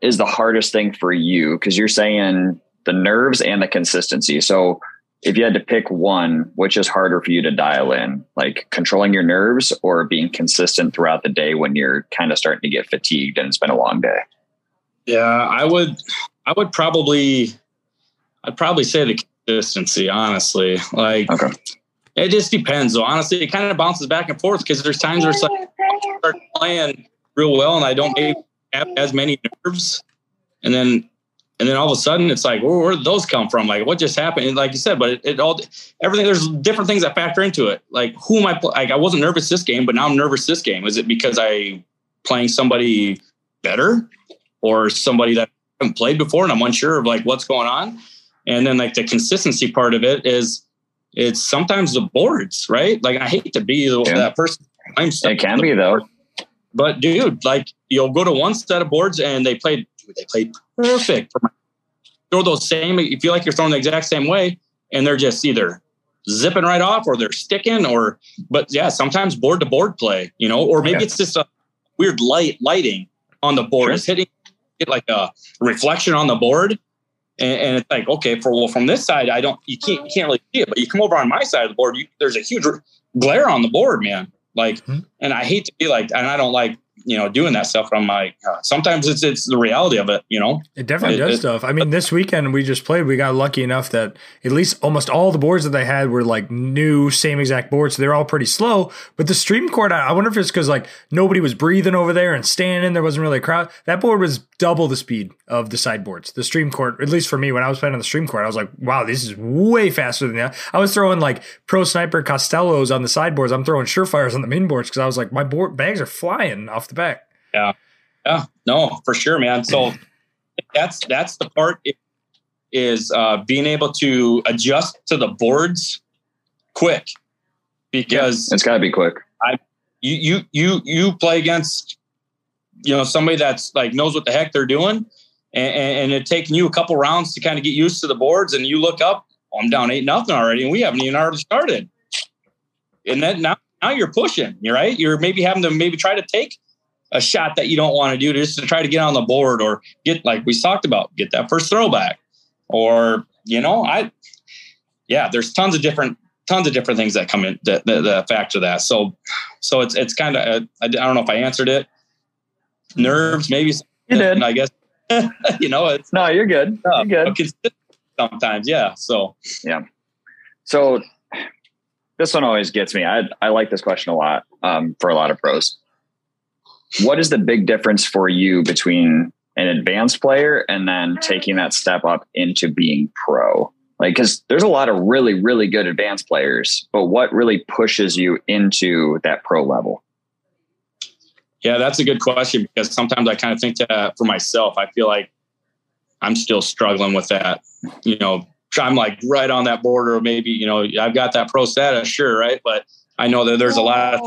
is the hardest thing for you? Because you're saying the nerves and the consistency. So if you had to pick one, which is harder for you to dial in, like controlling your nerves or being consistent throughout the day when you're kind of starting to get fatigued and it's been a long day? Yeah, I would, I would probably, I'd probably say the consistency, honestly. Like, okay. it just depends. So honestly, it kind of bounces back and forth because there's times where it's like, I start playing real well and I don't have as many nerves. And then and then all of a sudden it's like where, where did those come from? Like what just happened? And like you said but it, it, all everything there's different things that factor into it. Like who am i like i wasn't nervous this game but now i'm nervous this game. Is it because i playing somebody better or somebody that I haven't played before and i'm unsure of like what's going on? And then like the consistency part of it is it's sometimes the boards right? Like i hate to be the, yeah. that person. It can be though. But dude like you'll go to one set of boards and they played they played perfect. Throw those same, you feel like you're throwing the exact same way, and they're just either zipping right off or they're sticking or but yeah sometimes board to board play you know or maybe yeah. it's just a weird light lighting on the board sure. it's hitting it like a reflection on the board and, and, it's like okay for well from this side i don't you can't you can't really see it but you come over on my side of the board you, there's a huge glare on the board man like mm-hmm. and i hate to be like and i don't like you know, doing that stuff. I'm like, uh, sometimes it's it's the reality of it, you know. It definitely it, does it, stuff. I mean, this weekend we just played. We got lucky enough that at least almost all the boards that they had were like new, same exact boards. So they're all pretty slow. But the stream court, I, I wonder if it's because like nobody was breathing over there and standing. There wasn't really a crowd. That board was double the speed of the sideboards. The stream court, at least for me, when I was playing on the stream court, I was like, wow, this is way faster than that. I was throwing like pro sniper Costellos on the sideboards. I'm throwing surefires on the main boards because I was like, my board bags are flying off the back. Yeah. Yeah. No, for sure, man. So that's that's the part is uh, being able to adjust to the boards quick because yeah, it's got to be quick. I you you you you play against you know somebody that's like knows what the heck they're doing, and, and it taking you a couple rounds to kind of get used to the boards, and you look up, oh, I'm down eight nothing already, and we haven't even already started. And then now now you're pushing, you're right. You're maybe having to maybe try to take a shot that you don't want to do just to try to get on the board or get like we talked about, get that first throwback. Or, you know, I yeah, there's tons of different tons of different things that come in that, that, that factor that. So so it's it's kind of I, I don't know if I answered it. Nerves, maybe you did. I guess you know it's no, you're good. You're good. Sometimes, yeah. So yeah. So this one always gets me. I I like this question a lot um, for a lot of pros what is the big difference for you between an advanced player and then taking that step up into being pro? Like, because there's a lot of really, really good advanced players, but what really pushes you into that pro level? Yeah, that's a good question because sometimes I kind of think that for myself, I feel like I'm still struggling with that. You know, I'm like right on that border. Maybe you know, I've got that pro status, sure, right? But I know that there's a lot of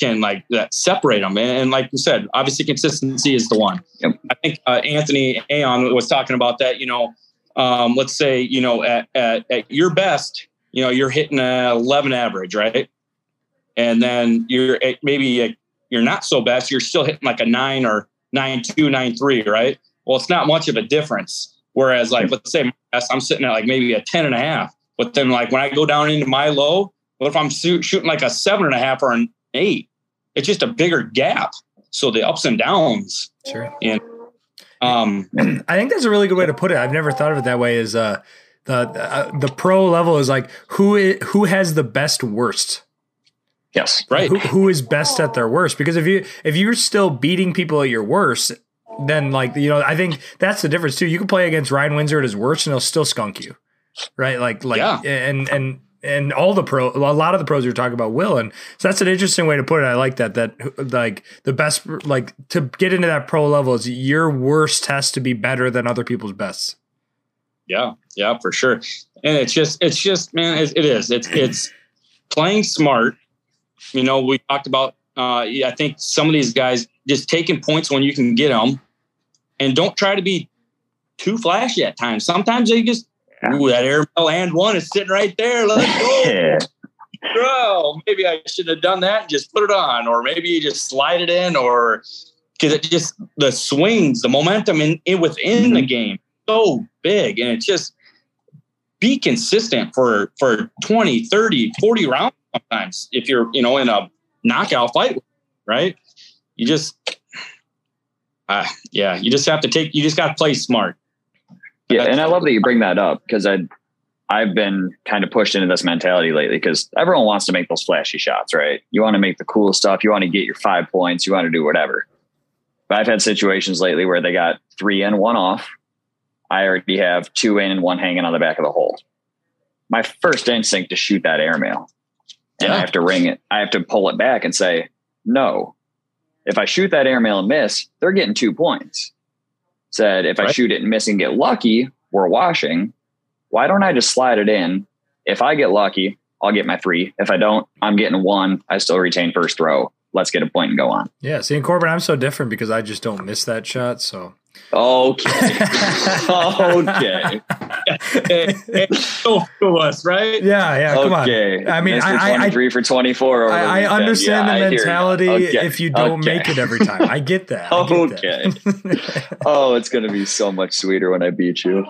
can like that separate them. And, and, like you said, obviously consistency is the one. Yep. I think uh, Anthony Aon was talking about that. You know, um, let's say you know at, at, at your best, you know you're hitting a 11 average, right? And then you're at maybe a, you're not so best. You're still hitting like a nine or nine two, nine three, right? Well, it's not much of a difference. Whereas, like, let's say I'm sitting at like maybe a 10 and a half, but then like when I go down into my low, what if I'm shooting like a seven and a half or an eight? It's just a bigger gap. So the ups and downs. Sure. And um, I think that's a really good way to put it. I've never thought of it that way. Is uh, the uh, the pro level is like who is, who has the best worst. Yes, right. Who, who is best at their worst? Because if you if you're still beating people at your worst, then like you know I think that's the difference too. You can play against Ryan Windsor at his worst and he'll still skunk you, right? Like like yeah. and and and all the pro, a lot of the pros you're talking about will, and so that's an interesting way to put it. I like that. That like the best, like to get into that pro level is your worst has to be better than other people's bests. Yeah, yeah, for sure. And it's just, it's just, man, it, it is. It's it's playing smart. You know, we talked about Uh, I think some of these guys just taking points when you can get them, and don't try to be too flashy at times. Sometimes they just ooh that airmail and one is sitting right there. Let's go. Bro, maybe I should have done that and just put it on, or maybe you just slide it in, or because it just the swings, the momentum in, in within mm-hmm. the game so big, and it's just be consistent for for 20, 30, 40 rounds sometimes if you're, you know, in a knockout fight, right? You just uh, yeah, you just have to take you just got to play smart. Yeah, and I love that you bring that up because I I've been kind of pushed into this mentality lately because everyone wants to make those flashy shots, right? You want to make the cool stuff, you want to get your 5 points, you want to do whatever. But I've had situations lately where they got 3 and 1 off I already have two in and one hanging on the back of the hole. My first instinct to shoot that airmail. And yeah. I have to ring it. I have to pull it back and say, no. If I shoot that airmail and miss, they're getting two points. Said if right. I shoot it and miss and get lucky, we're washing. Why don't I just slide it in? If I get lucky, I'll get my three. If I don't, I'm getting one. I still retain first throw. Let's get a point and go on. Yeah. See, in Corbin, I'm so different because I just don't miss that shot. So Okay. okay. hey, hey, to us, right? Yeah, yeah. Come okay. on. I mean, Mr. I, 23 I, for 24. I, I understand yeah, the mentality okay. if you don't okay. make it every time. I get that. I get okay. That. oh, it's going to be so much sweeter when I beat you.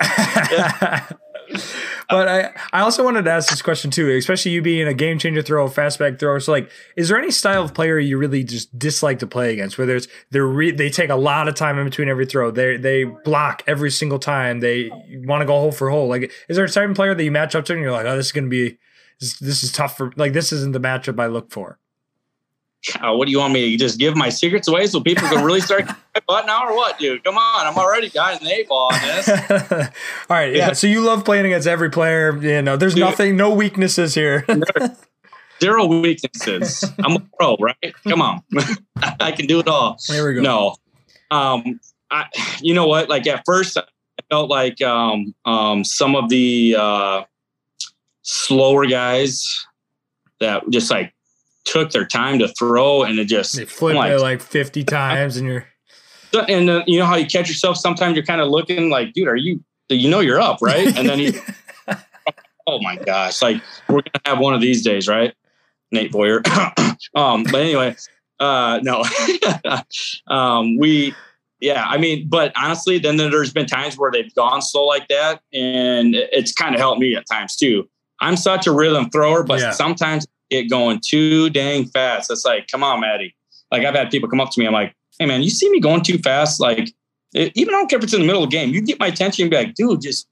But I, I also wanted to ask this question too, especially you being a game changer throw, fast bag thrower. So, like, is there any style of player you really just dislike to play against? Whether it's they re- they take a lot of time in between every throw, they they block every single time, they want to go hole for hole. Like, is there a certain player that you match up to and you're like, oh, this is going to be this, this is tough for like this isn't the matchup I look for. Uh, what do you want me to just give my secrets away so people can really start my butt now or what, dude? Come on, I'm already got an eight ball on this. All right, yeah. So you love playing against every player. You know, there's dude, nothing, no weaknesses here. zero weaknesses. I'm a pro, right? Come on, I can do it all. There we go. No, um, I, you know what? Like at first, I felt like um, um, some of the uh, slower guys that just like took their time to throw and it just they flip like, it like 50 times and you're and uh, you know how you catch yourself sometimes? You're kind of looking like dude are you you know you're up right? And then you oh my gosh like we're gonna have one of these days right? Nate boyer. Um but anyway uh no. Um we yeah i mean but honestly then there's been times where they've gone slow like that and it's kind of helped me at times too. I'm such a rhythm thrower but yeah. sometimes it going too dang fast. It's like, come on, Maddie. Like I've had people come up to me. I'm like, hey man, you see me going too fast? Like, it, even I don't care if it's in the middle of the game. You get my attention and be like, dude, just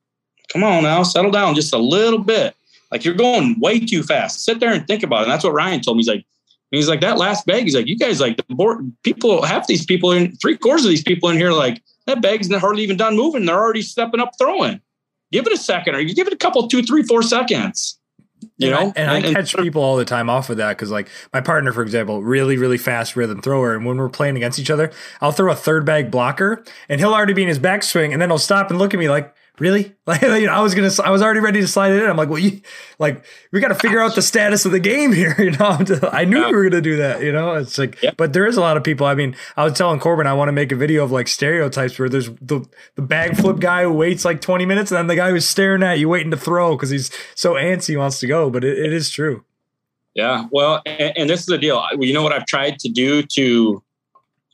come on now, settle down just a little bit. Like you're going way too fast. Sit there and think about it. And that's what Ryan told me. He's like, he's like, that last bag, he's like, you guys like the board people, half these people in three quarters of these people in here, like that bag's hardly even done moving. They're already stepping up throwing. Give it a second or you give it a couple, two, three, four seconds you and know, I, and, and, I catch and, people all the time off of that because, like, my partner, for example, really, really fast rhythm thrower, and when we're playing against each other, I'll throw a third bag blocker, and he'll already be in his backswing, and then he'll stop and look at me like, really? Like, you know, I was gonna, I was already ready to slide it in. I'm like, well, you, like, we got to figure out the status of the game here. You know, I knew yeah. we were gonna do that. You know, it's like, yeah. but there is a lot of people. I mean, I was telling Corbin I want to make a video of like stereotypes where there's the the bag flip guy who waits like 20 minutes, and then the guy who's staring at you waiting to throw because he's so antsy he wants to go. But it, it is true. Yeah, well, and, and, this is the deal. You know what I've tried to do to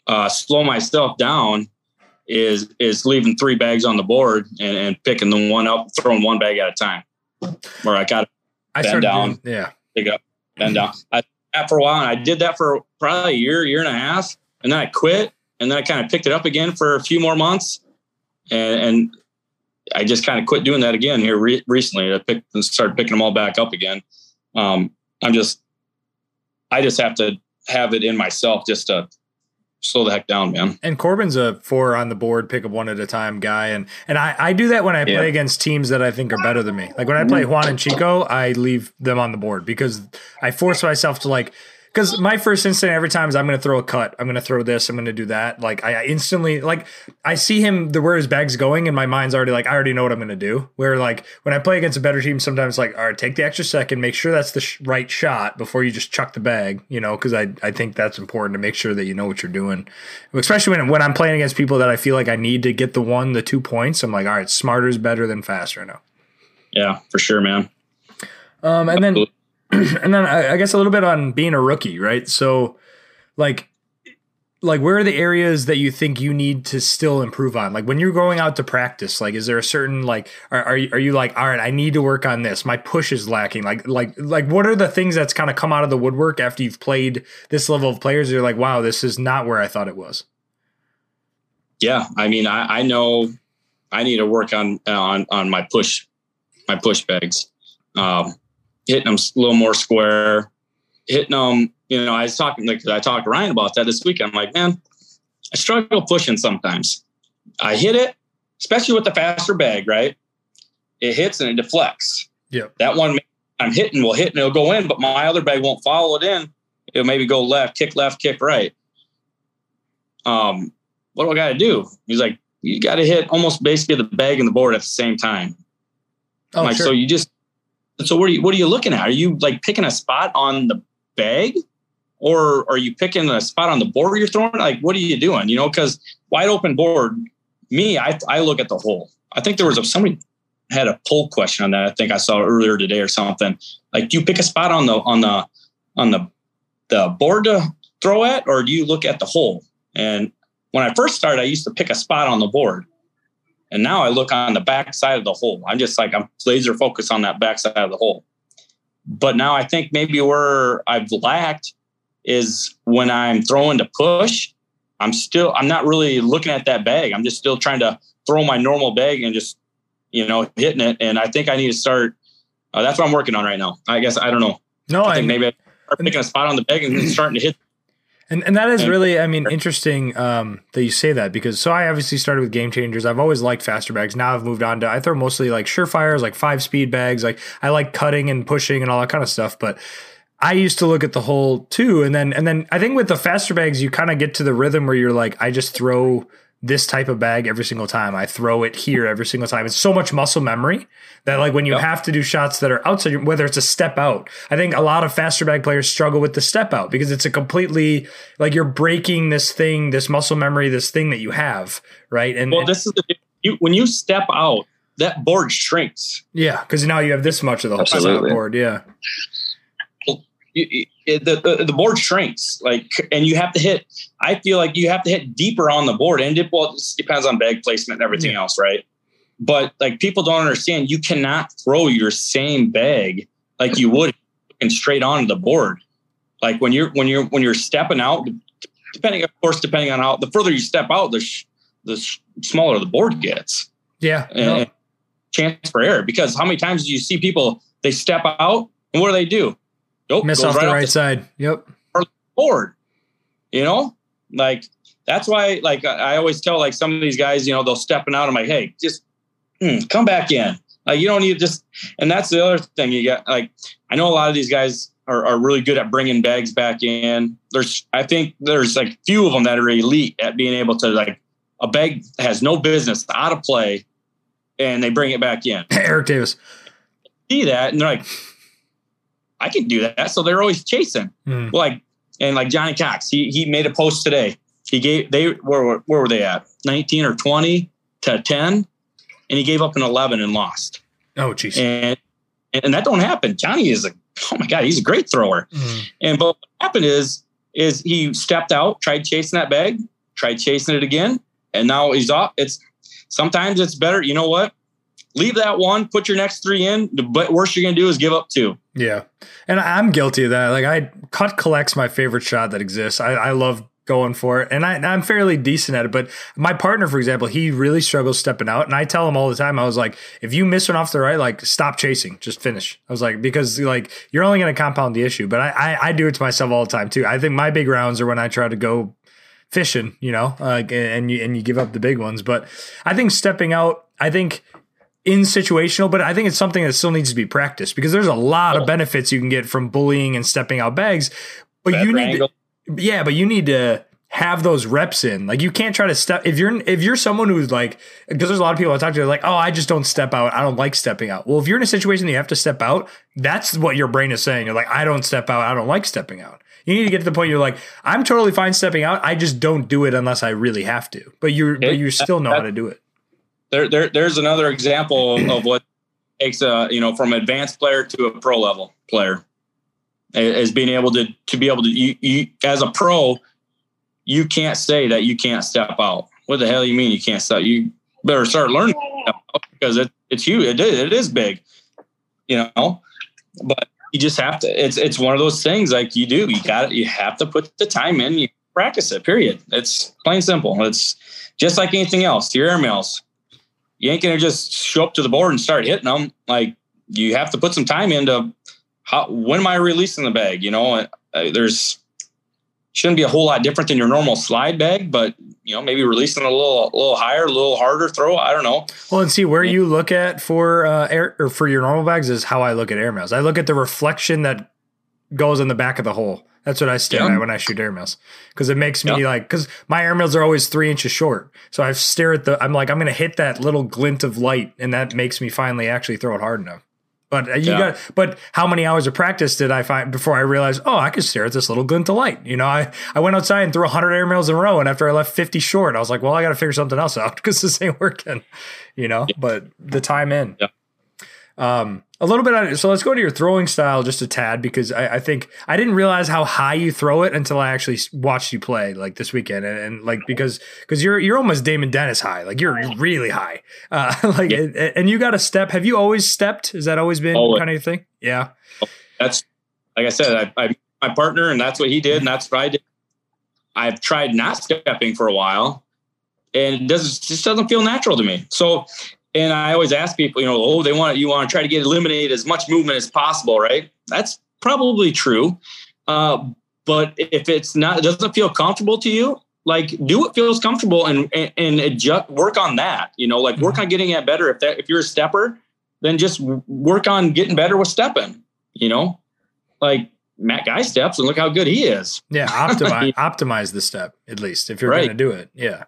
uh, slow myself down is is leaving three bags on the board and, and picking the one up, throwing one bag at a time. Where I got I bend down, doing, yeah, pick up, bend down. I that for a while, and I did that for probably a year, year and a half, and then I quit, and then I kind of picked it up again for a few more months, and, and I just kind of quit doing that again here re- recently. I picked and started picking them all back up again. Um, I'm just, I just have to have it in myself just to slow the heck down, man. And Corbin's a four on the board, pick up one at a time guy, and and I, I do that when I play yeah. against teams that I think are better than me. Like when I play mm-hmm. Juan and Chico, I leave them on the board because I force myself to like because my first instinct every time is I'm going to throw a cut. I'm going to throw this. I'm going to do that. Like I, instantly like I see him the where his bag's going, and my mind's already like I already know what I'm going to do. Where like when I play against a better team, sometimes like all right, take the extra second, make sure that's the sh- right shot before you just chuck the bag. You know, because I I think that's important to make sure that you know what you're doing, especially when when I'm playing against people that I feel like I need to get the one, the two points. I'm like, all right, smarter is better than faster now. Yeah, for sure, man. Um, and then and then I, I guess a little bit on being a rookie, right? So, like, like where are the areas that you think you need to still improve on? Like when you're going out to practice, like is there a certain like are are you, are you like all right, I need to work on this. My push is lacking. Like like like what are the things that's kind of come out of the woodwork after you've played this level of players? You're like, wow, this is not where I thought it was. Yeah, I mean, I, I know I need to work on on on my push my push bags. Um, hitting them a little more square, hitting them. You know, I was talking like I talked to Ryan about that this week. I'm like, man, I struggle pushing sometimes. I hit it, especially with the faster bag, right? It hits and it deflects. Yeah. That one I'm hitting will hit and it'll go in, but my other bag won't follow it in. It'll maybe go left, kick left, kick right. Um, what do I got to do? He's like, you got to hit almost basically the bag and the board at the same time. Oh, like, sure. so you just so what are you what are you looking at? Are you like picking a spot on the bag? Or are you picking a spot on the board you're throwing? Like what are you doing? You know, because wide open board, me, I I look at the hole. I think there was a somebody had a poll question on that. I think I saw earlier today or something. Like, do you pick a spot on the on the on the the board to throw at, or do you look at the hole? And when I first started, I used to pick a spot on the board. And now I look on the back side of the hole. I'm just like, I'm laser focused on that back side of the hole. But now I think maybe where I've lacked is when I'm throwing to push, I'm still, I'm not really looking at that bag. I'm just still trying to throw my normal bag and just, you know, hitting it. And I think I need to start, uh, that's what I'm working on right now. I guess, I don't know. No, I think I, maybe I'm picking a spot on the bag and starting to hit and and that is really, I mean, interesting um, that you say that because so I obviously started with game changers. I've always liked faster bags. Now I've moved on to I throw mostly like surefires, like five speed bags. Like I like cutting and pushing and all that kind of stuff. But I used to look at the whole too, and then and then I think with the faster bags, you kind of get to the rhythm where you're like, I just throw this type of bag every single time. I throw it here every single time. It's so much muscle memory that like when you yep. have to do shots that are outside, whether it's a step out, I think a lot of faster bag players struggle with the step out because it's a completely like you're breaking this thing, this muscle memory, this thing that you have, right? And well, this is the you, when you step out, that board shrinks. Yeah, because now you have this much of the whole board. Yeah the, the, the board shrinks like and you have to hit i feel like you have to hit deeper on the board and it well it depends on bag placement and everything yeah. else right but like people don't understand you cannot throw your same bag like you would and straight onto the board like when you're when you're when you're stepping out depending of course depending on how the further you step out the sh- the sh- smaller the board gets yeah and no. chance for error because how many times do you see people they step out and what do they do Nope. Miss off right the right the side. Yep. Board. You know, like that's why, like I always tell, like some of these guys, you know, they'll stepping out. I'm like, hey, just mm, come back in. Like you don't need just. And that's the other thing you get. Like I know a lot of these guys are, are really good at bringing bags back in. There's, I think there's like few of them that are elite at being able to like a bag has no business out of play, and they bring it back in. Eric Davis. See that, and they're like, I can do that. So they're always chasing. Mm. Like and like Johnny Cox, he he made a post today. He gave they where where were they at? 19 or 20 to 10 and he gave up an 11 and lost. Oh jeez. And and that don't happen. Johnny is a oh my god, he's a great thrower. Mm. And but what happened is is he stepped out, tried chasing that bag, tried chasing it again, and now he's off. It's sometimes it's better. You know what? Leave that one, put your next three in. The worst you're going to do is give up two. Yeah. And I'm guilty of that. Like I cut collects my favorite shot that exists. I, I love going for it. And I, am fairly decent at it. But my partner, for example, he really struggles stepping out. And I tell him all the time, I was like, if you miss one off the right, like stop chasing, just finish. I was like, because like you're only going to compound the issue. But I, I, I, do it to myself all the time too. I think my big rounds are when I try to go fishing, you know, uh, and you, and you give up the big ones. But I think stepping out, I think in situational, but I think it's something that still needs to be practiced because there's a lot of benefits you can get from bullying and stepping out bags. but you need to, yeah, but you need to have those reps in. Like you can't try to step if you're if you're someone who's like because there's a lot of people I talk to like oh I just don't step out I don't like stepping out. Well, if you're in a situation that you have to step out, that's what your brain is saying. You're like I don't step out. I don't like stepping out. You need to get to the point you're like I'm totally fine stepping out. I just don't do it unless I really have to. But you but you still know how to do it. There, there there's another example of what takes a you know from advanced player to a pro level player is being able to to be able to you, you as a pro you can't say that you can't step out. What the hell you mean you can't step? You better start learning because it, it's huge. It is, it is big, you know. But you just have to. It's it's one of those things like you do. You got it You have to put the time in. You practice it. Period. It's plain simple. It's just like anything else. Your airmails. You ain't gonna just show up to the board and start hitting them. Like you have to put some time into how. When am I releasing the bag? You know, uh, there's shouldn't be a whole lot different than your normal slide bag, but you know, maybe releasing a little, a little higher, a little harder throw. I don't know. Well, and see where you look at for uh, air or for your normal bags is how I look at air airmails. I look at the reflection that goes in the back of the hole. That's what I stare yeah. at when I shoot airmails because it makes me yeah. like because my airmails are always three inches short. So I stare at the. I'm like I'm going to hit that little glint of light, and that makes me finally actually throw it hard enough. But uh, you yeah. got, but how many hours of practice did I find before I realized, oh, I could stare at this little glint of light? You know, I, I went outside and threw 100 airmails in a row. And after I left 50 short, I was like, well, I got to figure something else out because this ain't working, you know, but the time in. Yeah. Um, a little bit on it. so let's go to your throwing style just a tad because I, I, think I didn't realize how high you throw it until I actually watched you play like this weekend and, and like because because you're you're almost Damon Dennis high like you're really high uh, like yeah. and, and, you got a step have you always stepped has that always been always. kind of thing yeah that's like I said I, I my partner and that's what he did and that's what I did I've tried not stepping for a while and it doesn't just doesn't feel natural to me so and I always ask people, you know, oh, they want you want to try to get eliminate as much movement as possible, right? That's probably true. Uh, but if it's not, it doesn't feel comfortable to you, like do what feels comfortable and and, and adjust, work on that. You know, like work mm-hmm. on getting it better. If that if you're a stepper, then just work on getting better with stepping. You know, like Matt Guy steps and look how good he is. Yeah, optimize optimize the step at least if you're right. going to do it. Yeah.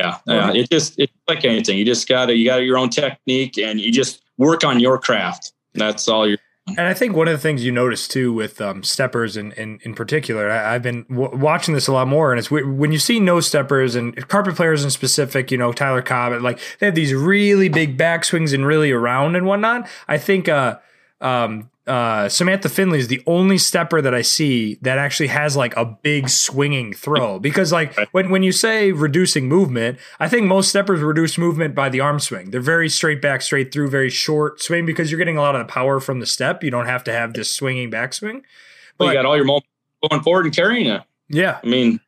Yeah, yeah. It just it's like anything. You just got to you got your own technique, and you just work on your craft. That's all you're. And I think one of the things you notice too with um, steppers in, in, in particular, I, have been w- watching this a lot more, and it's w- when you see no steppers and carpet players in specific, you know, Tyler Cobb, like they have these really big backswings and really around and whatnot. I think uh, um, uh, Samantha Finley is the only stepper that I see that actually has like a big swinging throw. Because like when, when you say reducing movement, I think most steppers reduce movement by the arm swing. They're very straight back, straight through, very short swing because you're getting a lot of the power from the step. You don't have to have this swinging backswing. But well, you got all your momentum going forward and carrying it. Yeah. I mean,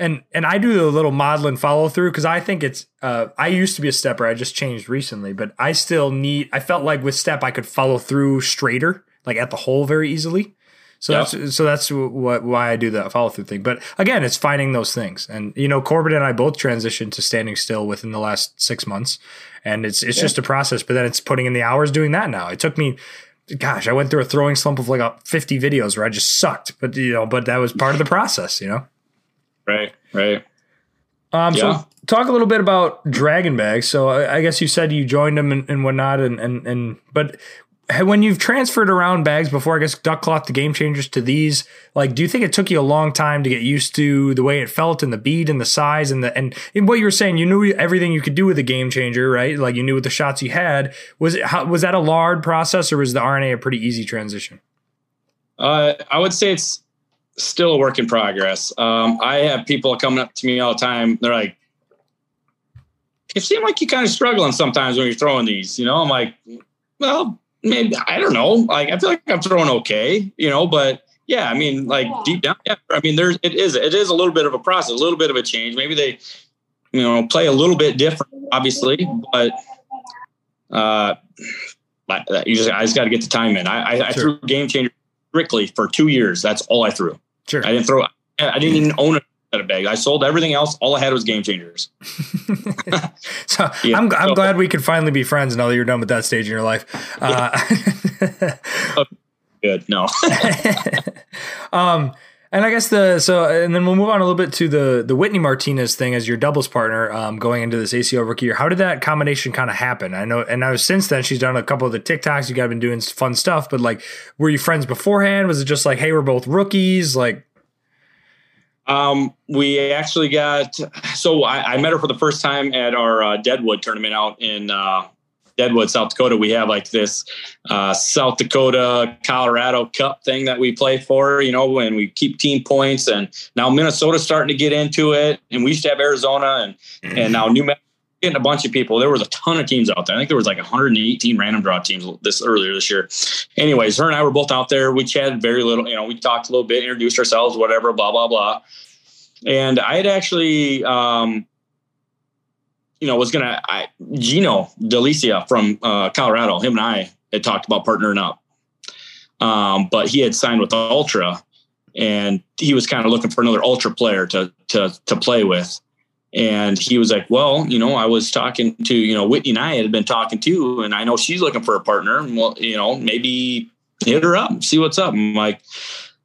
and and I do a little modeling follow through because I think it's. Uh, I used to be a stepper. I just changed recently, but I still need. I felt like with step I could follow through straighter like at the hole very easily. So that's so that's what why I do the follow through thing. But again, it's finding those things. And you know, Corbin and I both transitioned to standing still within the last six months, and it's it's yeah. just a process. But then it's putting in the hours doing that now. It took me, gosh, I went through a throwing slump of like a fifty videos where I just sucked. But you know, but that was part of the process. You know. Right. Right. Um. Yeah. So talk a little bit about Dragon Bags. So I, I guess you said you joined them and, and whatnot, and and and but when you've transferred around bags before, I guess duck cloth the game changers to these, like, do you think it took you a long time to get used to the way it felt and the bead and the size and the and, and what you were saying? You knew everything you could do with a game changer, right? Like you knew what the shots you had. Was it how, was that a large process or was the R&A pretty easy transition? Uh, I would say it's still a work in progress. Um, I have people coming up to me all the time. They're like, "It seems like you're kind of struggling sometimes when you're throwing these." You know, I'm like, "Well." Maybe I don't know. Like I feel like I'm throwing okay, you know, but yeah, I mean, like deep down, yeah, I mean, there's it is it is a little bit of a process, a little bit of a change. Maybe they, you know, play a little bit different, obviously, but uh, you just I just got to get the time in. I, I, sure. I threw game changer strictly for two years. That's all I threw. Sure, I didn't throw. I didn't even own a a bag. I sold everything else. All I had was game changers. so yeah. I'm, I'm so, glad we could finally be friends now that you're done with that stage in your life. Uh, good. No. um, And I guess the so and then we'll move on a little bit to the the Whitney Martinez thing as your doubles partner um, going into this ACO rookie year. How did that combination kind of happen? I know, and now since then she's done a couple of the TikToks. You guys been doing fun stuff, but like, were you friends beforehand? Was it just like, hey, we're both rookies? Like, um, we actually got so I, I, met her for the first time at our uh, Deadwood tournament out in uh, Deadwood, South Dakota, we have like this uh, South Dakota Colorado Cup thing that we play for, you know, and we keep team points. And now Minnesota's starting to get into it, and we used to have Arizona, and mm-hmm. and now New Mexico getting a bunch of people. There was a ton of teams out there. I think there was like 118 random draw teams this earlier this year. Anyways, her and I were both out there. We chatted very little. You know, we talked a little bit, introduced ourselves, whatever, blah blah blah. And I had actually um, you know, was gonna I, Gino Delicia from uh, Colorado. Him and I had talked about partnering up, um, but he had signed with Ultra, and he was kind of looking for another Ultra player to to to play with. And he was like, "Well, you know, I was talking to you know Whitney and I had been talking to, and I know she's looking for a partner. Well, you know, maybe hit her up, see what's up." I'm like,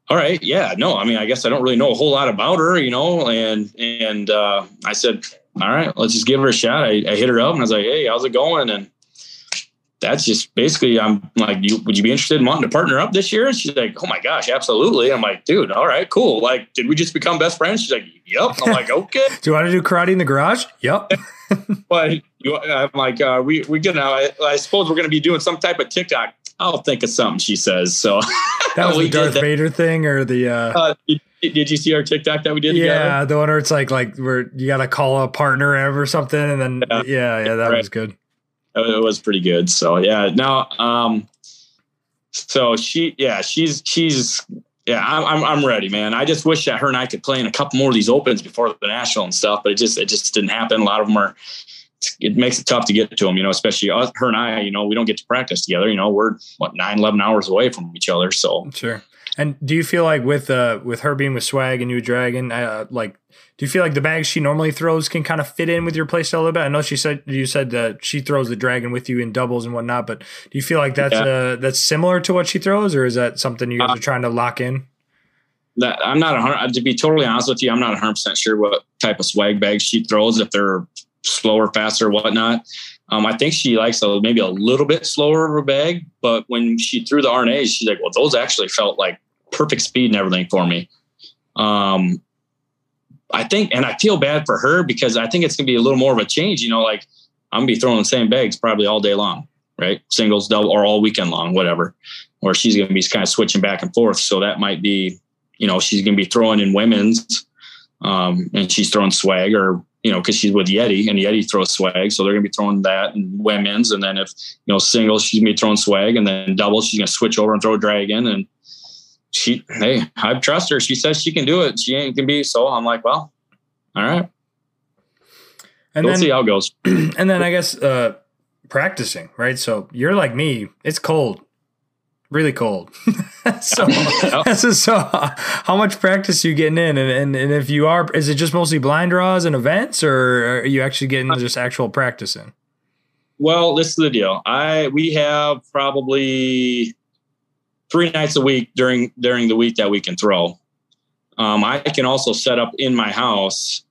all right yeah no i mean i guess i don't really know a whole lot about her you know and and uh, i said all right, let's just give her a shot. I, I hit her up and I was like, hey, how's it going? And that's just basically, I'm like, you, would you be interested in wanting to partner up this year? And she's like, oh my gosh, absolutely. I'm like, dude, all right, cool. Like, did we just become best friends? She's like, yep. I'm like, okay. do you want to do karate in the garage? Yep. but you, I'm like, uh, we, we gonna, I, I suppose we're going to be doing some type of TikTok. I'll think of something, she says. So that was the Darth Vader thing or the, uh, uh did you see our TikTok that we did? Yeah, together? the one where it's like like where you got to call a partner or something, and then yeah, yeah, yeah that right. was good. It was pretty good. So yeah, now um, so she yeah she's she's yeah I'm I'm ready, man. I just wish that her and I could play in a couple more of these opens before the national and stuff, but it just it just didn't happen. A lot of them are. It makes it tough to get to them, you know, especially us, her and I, you know, we don't get to practice together. You know, we're what nine, 11 hours away from each other. So sure. And do you feel like with uh with her being with Swag and you with Dragon, uh, like do you feel like the bags she normally throws can kind of fit in with your playstyle a little bit? I know she said you said that she throws the Dragon with you in doubles and whatnot, but do you feel like that's yeah. uh, that's similar to what she throws, or is that something you guys uh, are trying to lock in? That I'm not 100. To be totally honest with you, I'm not 100 percent sure what type of swag bags she throws. If they're slower, faster, whatnot. Um, I think she likes a maybe a little bit slower of a bag, but when she threw the RNAs, she's like, "Well, those actually felt like perfect speed and everything for me. Um, I think, and I feel bad for her because I think it's going to be a little more of a change. You know, like I'm gonna be throwing the same bags probably all day long, right? Singles, double, or all weekend long, whatever. Or she's going to be kind of switching back and forth. So that might be, you know, she's going to be throwing in women's, um, and she's throwing swag, or you know, because she's with Yeti and Yeti throws swag, so they're going to be throwing that and women's. And then if you know singles, she's going to be throwing swag, and then doubles, she's going to switch over and throw dragon, and she, hey, I trust her. She says she can do it. She ain't can be. So I'm like, well, all right. And we'll then, see how it goes. And then I guess uh, practicing, right? So you're like me. It's cold, really cold. so, so how much practice are you getting in? And, and, and if you are, is it just mostly blind draws and events, or are you actually getting just actual practice in? Well, this is the deal. I we have probably three nights a week during during the week that we can throw. Um, I can also set up in my house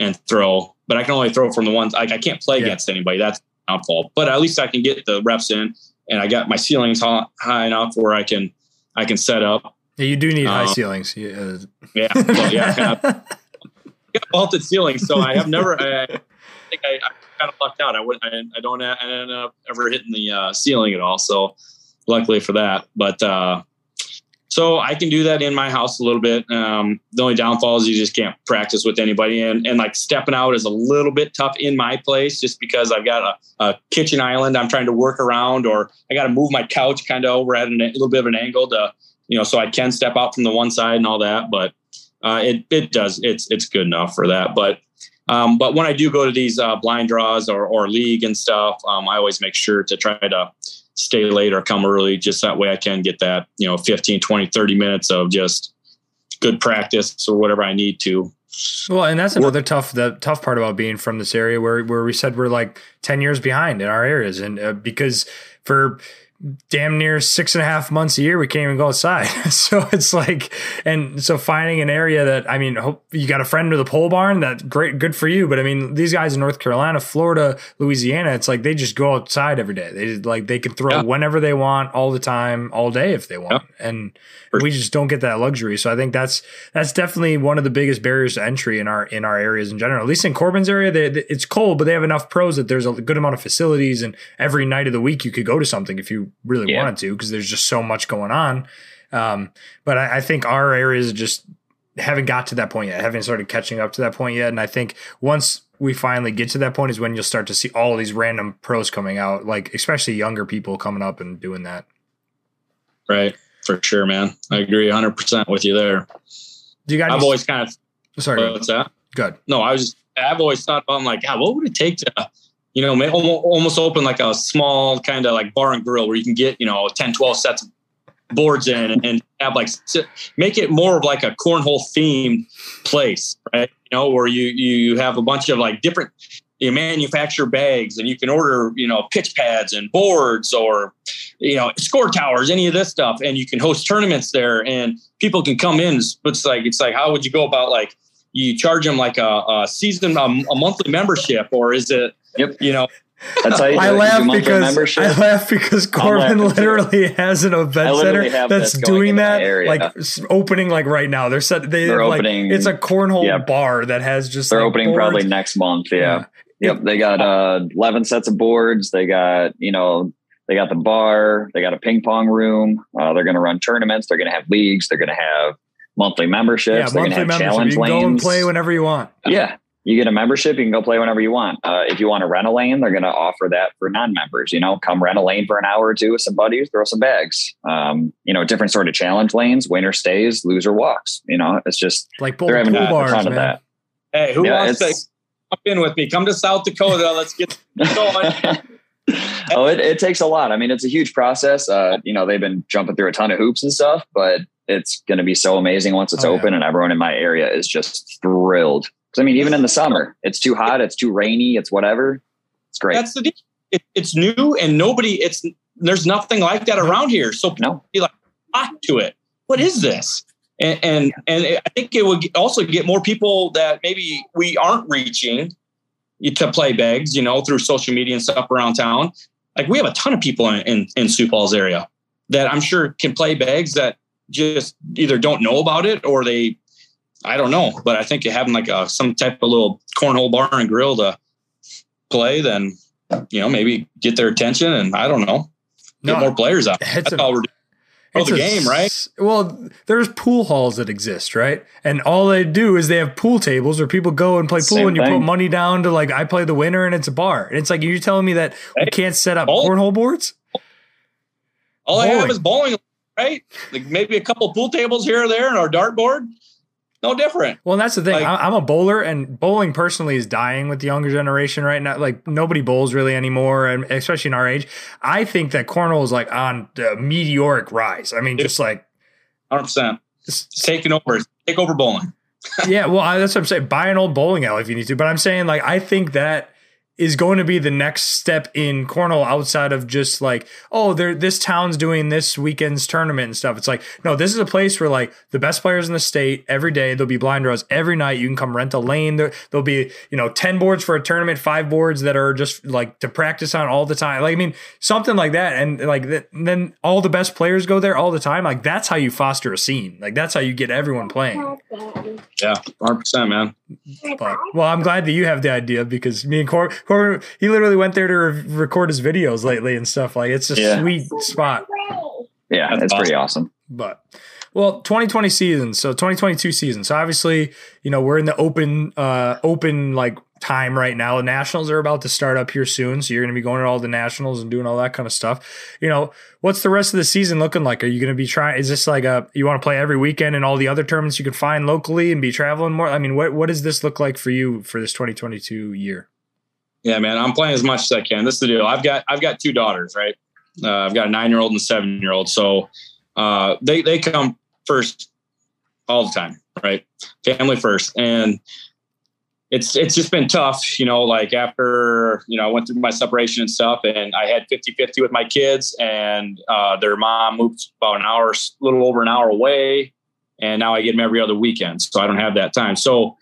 and throw, but I can only throw from the ones like I can't play yeah. against anybody. That's not fault, but at least I can get the reps in, and I got my ceilings high, high enough where I can I can set up. Yeah, you do need high um, ceilings. Yeah, yeah, well, yeah. Kind of, got vaulted ceilings, so I have never. I, I think I, I, kind of lucked out. I would. I, I don't. I end up ever hitting the uh, ceiling at all. So luckily for that. But uh, so I can do that in my house a little bit. Um, the only downfall is you just can't practice with anybody, and and like stepping out is a little bit tough in my place just because I've got a, a kitchen island I'm trying to work around, or I got to move my couch kind of over at an, a little bit of an angle to you know so I can step out from the one side and all that. But uh, it it does it's it's good enough for that. But um, but when I do go to these uh, blind draws or, or league and stuff, um, I always make sure to try to stay late or come early. Just that way I can get that, you know, 15, 20, 30 minutes of just good practice or whatever I need to. Well, and that's another tough the tough part about being from this area where where we said we're like 10 years behind in our areas and uh, because for damn near six and a half months a year we can't even go outside. So it's like and so finding an area that i mean hope you got a friend with a pole barn that great good for you. But i mean these guys in north carolina florida louisiana it's like they just go outside every day. They like they can throw yeah. whenever they want all the time all day if they want. Yeah. and we just don't get that luxury. So i think that's that's definitely one of the biggest barriers to entry in our in our areas in general. At least in corbin's area they, it's cold but they have enough pros that there's a good amount of facilities and every night of the week you could go to something if you really yeah. wanted to because there's just so much going on. Um, but I, I, think our areas just haven't got to that point yet, haven't started catching up to that point yet. And I think once we finally get to that point is when you'll start to see all these random pros coming out, like especially younger people coming up and doing that. Right. For sure, man. I agree 100% with you there. Do you got I've always kind of. Sorry. What's that? Good. No, I was just, I've always thought about, I'm like, God, what would it take to you know, almost open like a small kind of like bar and grill where you can get, you know, 10, 12 sets of boards in and have like, make it more of like a cornhole themed place, right? You know, where you, you have a bunch of like different, you manufacture bags and you can order, you know, pitch pads and boards or, you know, score towers, any of this stuff. And you can host tournaments there and people can come in. It's like, it's like, how would you go about like, you charge them like a, a season, a, a monthly membership, or is it, Yep. You know, that's how you I laugh because. I laugh because Corbin literally too. has an event center that's doing that, like opening like right now. They're set. They are like opening, it's a cornhole yep. bar that has just. They're like opening boards. probably next month. Yeah. yeah. Yep. They got uh, eleven sets of boards. They got you know they got the bar. They got a ping pong room. Uh, they're going to run tournaments. They're going to have leagues. They're going to have monthly memberships. Yeah, they're monthly membership. Challenge you can go and play whenever you want. Yeah, you get a membership, you can go play whenever you want. Uh, if you want to rent a lane, they're going to offer that for non-members. You know, come rent a lane for an hour or two with some buddies, throw some bags. Um, you know, different sort of challenge lanes. Winner stays, loser walks. You know, it's just like they're having a bars, ton man. of that. Hey, who yeah, wants to come in with me? Come to South Dakota. Let's get going. oh, it, it, takes a lot. I mean, it's a huge process. Uh, you know, they've been jumping through a ton of hoops and stuff, but it's going to be so amazing once it's oh, open, yeah. and everyone in my area is just thrilled because I mean, even in the summer, it's too hot, it's too rainy, it's whatever. It's great. That's the it, it's new and nobody. It's there's nothing like that around here. So no, be like talk to it. What is this? And, and and I think it would also get more people that maybe we aren't reaching to play bags, you know, through social media and stuff around town. Like we have a ton of people in, in, in Sioux Falls area that I'm sure can play bags that just either don't know about it or they I don't know, but I think you having like a, some type of little cornhole bar and grill to play, then you know maybe get their attention, and I don't know, get no, more players out. That's a, all we're doing. Oh, the a, game, right? Well, there's pool halls that exist, right? And all they do is they have pool tables where people go and play pool, Same and you thing. put money down to like I play the winner, and it's a bar. And it's like are you're telling me that hey, we can't set up bowling. cornhole boards. All bowling. I have is bowling, right? Like maybe a couple pool tables here or there, and our dartboard no different. Well, that's the thing. Like, I'm a bowler, and bowling personally is dying with the younger generation right now. Like nobody bowls really anymore, and especially in our age. I think that cornhole is like on the meteoric rise. I mean, just like 100 percent taking over, take over bowling. yeah, well, I, that's what I'm saying. Buy an old bowling alley if you need to. But I'm saying like I think that is going to be the next step in cornhole outside of just like oh there this town's doing this weekend's tournament and stuff. It's like no this is a place where like the best players in the state every day there'll be blind draws every night. You can come rent a lane. There, there'll be you know 10 boards for a tournament five boards that are just like to practice on all the time. Like i mean something like that. And like that, then all the best players go there all the time. Like that's how you foster a scene. Like that's how you get everyone playing. Yeah 100% man. But well i'm glad that you have the idea because me and Cor- Corbin, he literally went there to re- record his videos lately and stuff. Like it's a yeah. sweet spot. Yeah, That's it's awesome. pretty awesome. But well, 2020 season, so 2022 season. So obviously, you know, we're in the open, uh, open like time right now. The nationals are about to start up here soon, so you're going to be going to all the nationals and doing all that kind of stuff. You know, what's the rest of the season looking like? Are you going to be trying? Is this like a you want to play every weekend and all the other tournaments you can find locally and be traveling more? I mean, what what does this look like for you for this 2022 year? Yeah, man, I'm playing as much as I can. This is the deal. I've got I've got two daughters, right? Uh, I've got a nine year old and a seven year old. So uh, they they come first all the time, right? Family first, and it's it's just been tough, you know, like after, you know, I went through my separation and stuff and I had 50-50 with my kids and uh, their mom moved about an hour, a little over an hour away. And now I get them every other weekend. So I don't have that time. So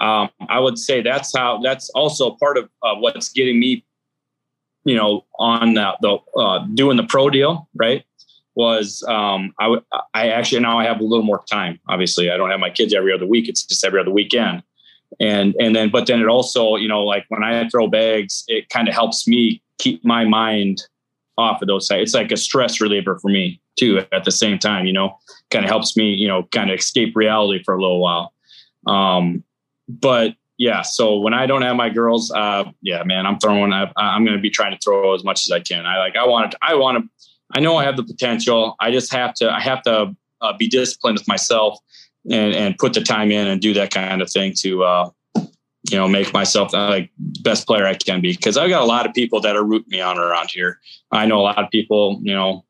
um, I would say that's how that's also part of uh, what's getting me, you know, on the, the uh, doing the pro deal, right? Was um, I, w- I actually now I have a little more time. Obviously, I don't have my kids every other week. It's just every other weekend and and then but then it also you know like when i throw bags it kind of helps me keep my mind off of those sites it's like a stress reliever for me too at the same time you know kind of helps me you know kind of escape reality for a little while um but yeah so when i don't have my girls uh yeah man i'm throwing I, i'm going to be trying to throw as much as i can i like i want to i want to i know i have the potential i just have to i have to uh, be disciplined with myself and and put the time in and do that kind of thing to uh, you know make myself uh, like best player I can be because I've got a lot of people that are rooting me on around here. I know a lot of people, you know,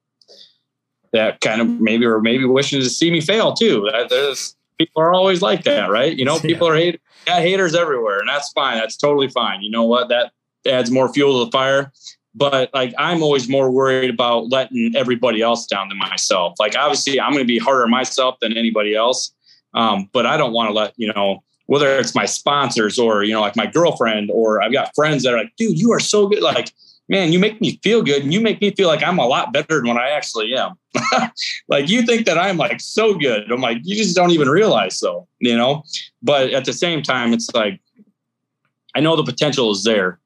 that kind of maybe or maybe wishing to see me fail too. There's people are always like that, right? You know, people are hate, got haters everywhere, and that's fine. That's totally fine. You know what? That adds more fuel to the fire. But like, I'm always more worried about letting everybody else down than myself. Like, obviously, I'm going to be harder on myself than anybody else. Um, but I don't want to let, you know, whether it's my sponsors or, you know, like my girlfriend, or I've got friends that are like, dude, you are so good. Like, man, you make me feel good and you make me feel like I'm a lot better than what I actually am. like you think that I'm like so good. I'm like, you just don't even realize so, you know? But at the same time, it's like, I know the potential is there.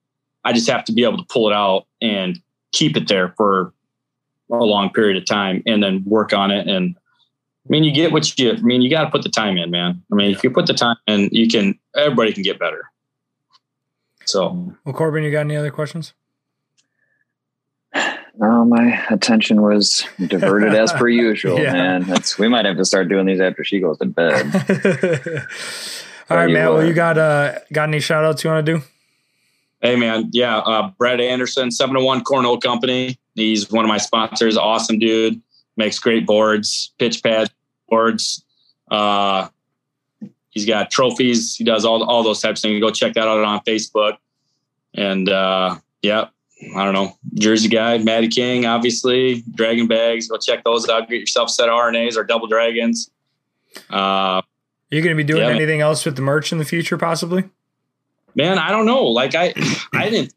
I just have to be able to pull it out and keep it there for a long period of time and then work on it and I mean, you get what you. I mean, you got to put the time in, man. I mean, if you put the time in, you can. Everybody can get better. So, well, Corbin, you got any other questions? No, my attention was diverted as per usual, yeah. man. That's we might have to start doing these after she goes to bed. All right, man. Well, you got uh got any shout outs you want to do? Hey man, yeah, uh, Brad Anderson, seven to one Cornhole Company. He's one of my sponsors. Awesome dude makes great boards, pitch pad boards. Uh, he's got trophies. He does all all those types of things. Go check that out on Facebook. And uh, yeah, I don't know, Jersey guy, Matty King, obviously, Dragon Bags. Go check those out. Get yourself set of RNAs or double dragons. Uh, Are you going to be doing yeah, anything man. else with the merch in the future, possibly? Man, I don't know. Like I, I didn't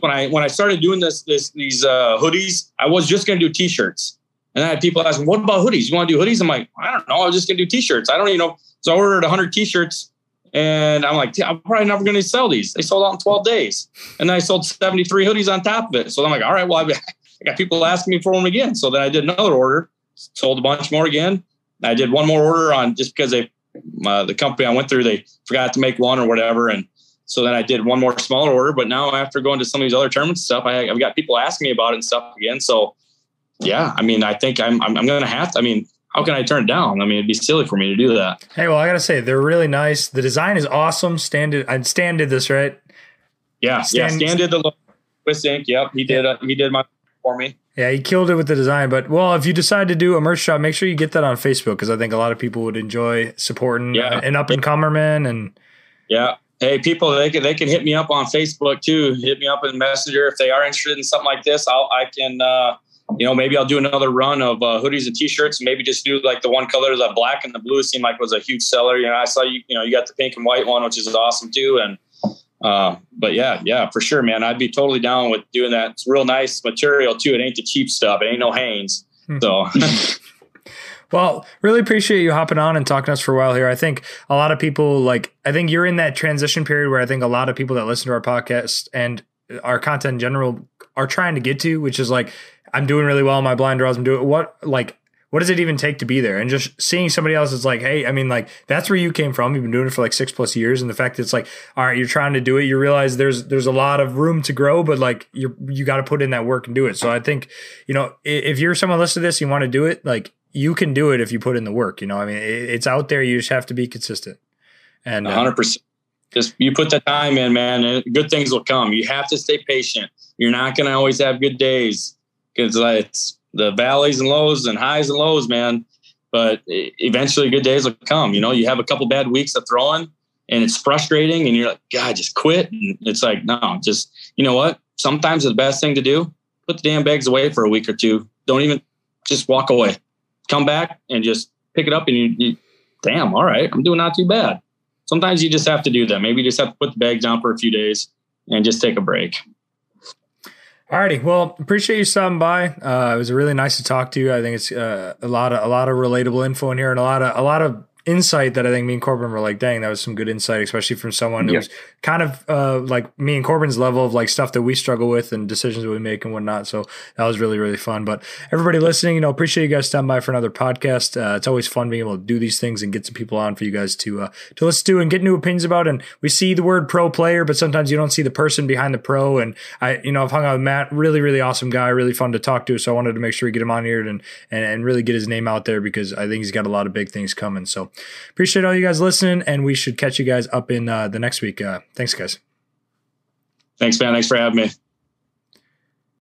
when I when I started doing this this these uh, hoodies. I was just going to do t-shirts. And I had people asking, what about hoodies? You want to do hoodies? I'm like, I don't know. I was just going to do t-shirts. I don't even know. So I ordered 100 t-shirts and I'm like, I'm probably never going to sell these. They sold out in 12 days. And then I sold 73 hoodies on top of it. So I'm like, all right, well, I got people asking me for them again. So then I did another order, sold a bunch more again. I did one more order on just because they, uh, the company I went through, they forgot to make one or whatever. And so then I did one more smaller order. But now after going to some of these other tournaments stuff, I, I've got people asking me about it and stuff again. So yeah, I mean, I think I'm, I'm, I'm going to have to, I mean, how can I turn it down? I mean, it'd be silly for me to do that. Hey, well, I got to say, they're really nice. The design is awesome. Stan did, and Stan did this, right? Yeah. Stan, yeah. Stan did the twist ink. Yep. He did, uh, he did my for me. Yeah, he killed it with the design. But well, if you decide to do a merch shop, make sure you get that on Facebook because I think a lot of people would enjoy supporting yeah. an up and comer man. And yeah, hey, people, they can they can hit me up on Facebook too. Hit me up in Messenger if they are interested in something like this. I'll I can uh, you know, maybe I'll do another run of uh, hoodies and t-shirts. Maybe just do like the one color, the black and the blue seemed like was a huge seller. You know, I saw you, you know, you got the pink and white one, which is awesome too. And, uh, but yeah, yeah, for sure, man. I'd be totally down with doing that. It's real nice material too. It ain't the cheap stuff. It ain't no Hanes. Hmm. So. Well, really appreciate you hopping on and talking to us for a while here. I think a lot of people like I think you're in that transition period where I think a lot of people that listen to our podcast and our content in general are trying to get to, which is like I'm doing really well in my blind draws. I'm doing what like what does it even take to be there? And just seeing somebody else is like, hey, I mean, like that's where you came from. You've been doing it for like six plus years, and the fact that it's like, all right, you're trying to do it. You realize there's there's a lot of room to grow, but like you you got to put in that work and do it. So I think you know if you're someone listening to this, you want to do it, like you can do it if you put in the work. You know, I mean, it's out there. You just have to be consistent. And 100. Uh, percent Just you put the time in, man, and good things will come. You have to stay patient. You're not going to always have good days because uh, it's the valleys and lows and highs and lows, man. But eventually, good days will come. You know, you have a couple bad weeks of throwing, and it's frustrating and you're like, God, just quit. And it's like, no, just, you know what? Sometimes the best thing to do, put the damn bags away for a week or two. Don't even just walk away, come back and just pick it up and you, you damn, all right, I'm doing not too bad. Sometimes you just have to do that. Maybe you just have to put the bag down for a few days and just take a break. Alrighty, well, appreciate you stopping by. Uh, it was really nice to talk to you. I think it's uh, a lot of a lot of relatable info in here, and a lot of a lot of insight that I think me and Corbin were like, dang, that was some good insight, especially from someone who's kind of uh, like me and Corbin's level of like stuff that we struggle with and decisions that we make and whatnot. So that was really, really fun. But everybody listening, you know, appreciate you guys stopping by for another podcast. Uh, it's always fun being able to do these things and get some people on for you guys to uh, to listen to and get new opinions about. And we see the word pro player, but sometimes you don't see the person behind the pro. And I, you know, I've hung out with Matt, really, really awesome guy, really fun to talk to. So I wanted to make sure we get him on here and and, and really get his name out there because I think he's got a lot of big things coming. So appreciate all you guys listening, and we should catch you guys up in uh, the next week. Uh, thanks, guys. Thanks, man. Thanks for having me.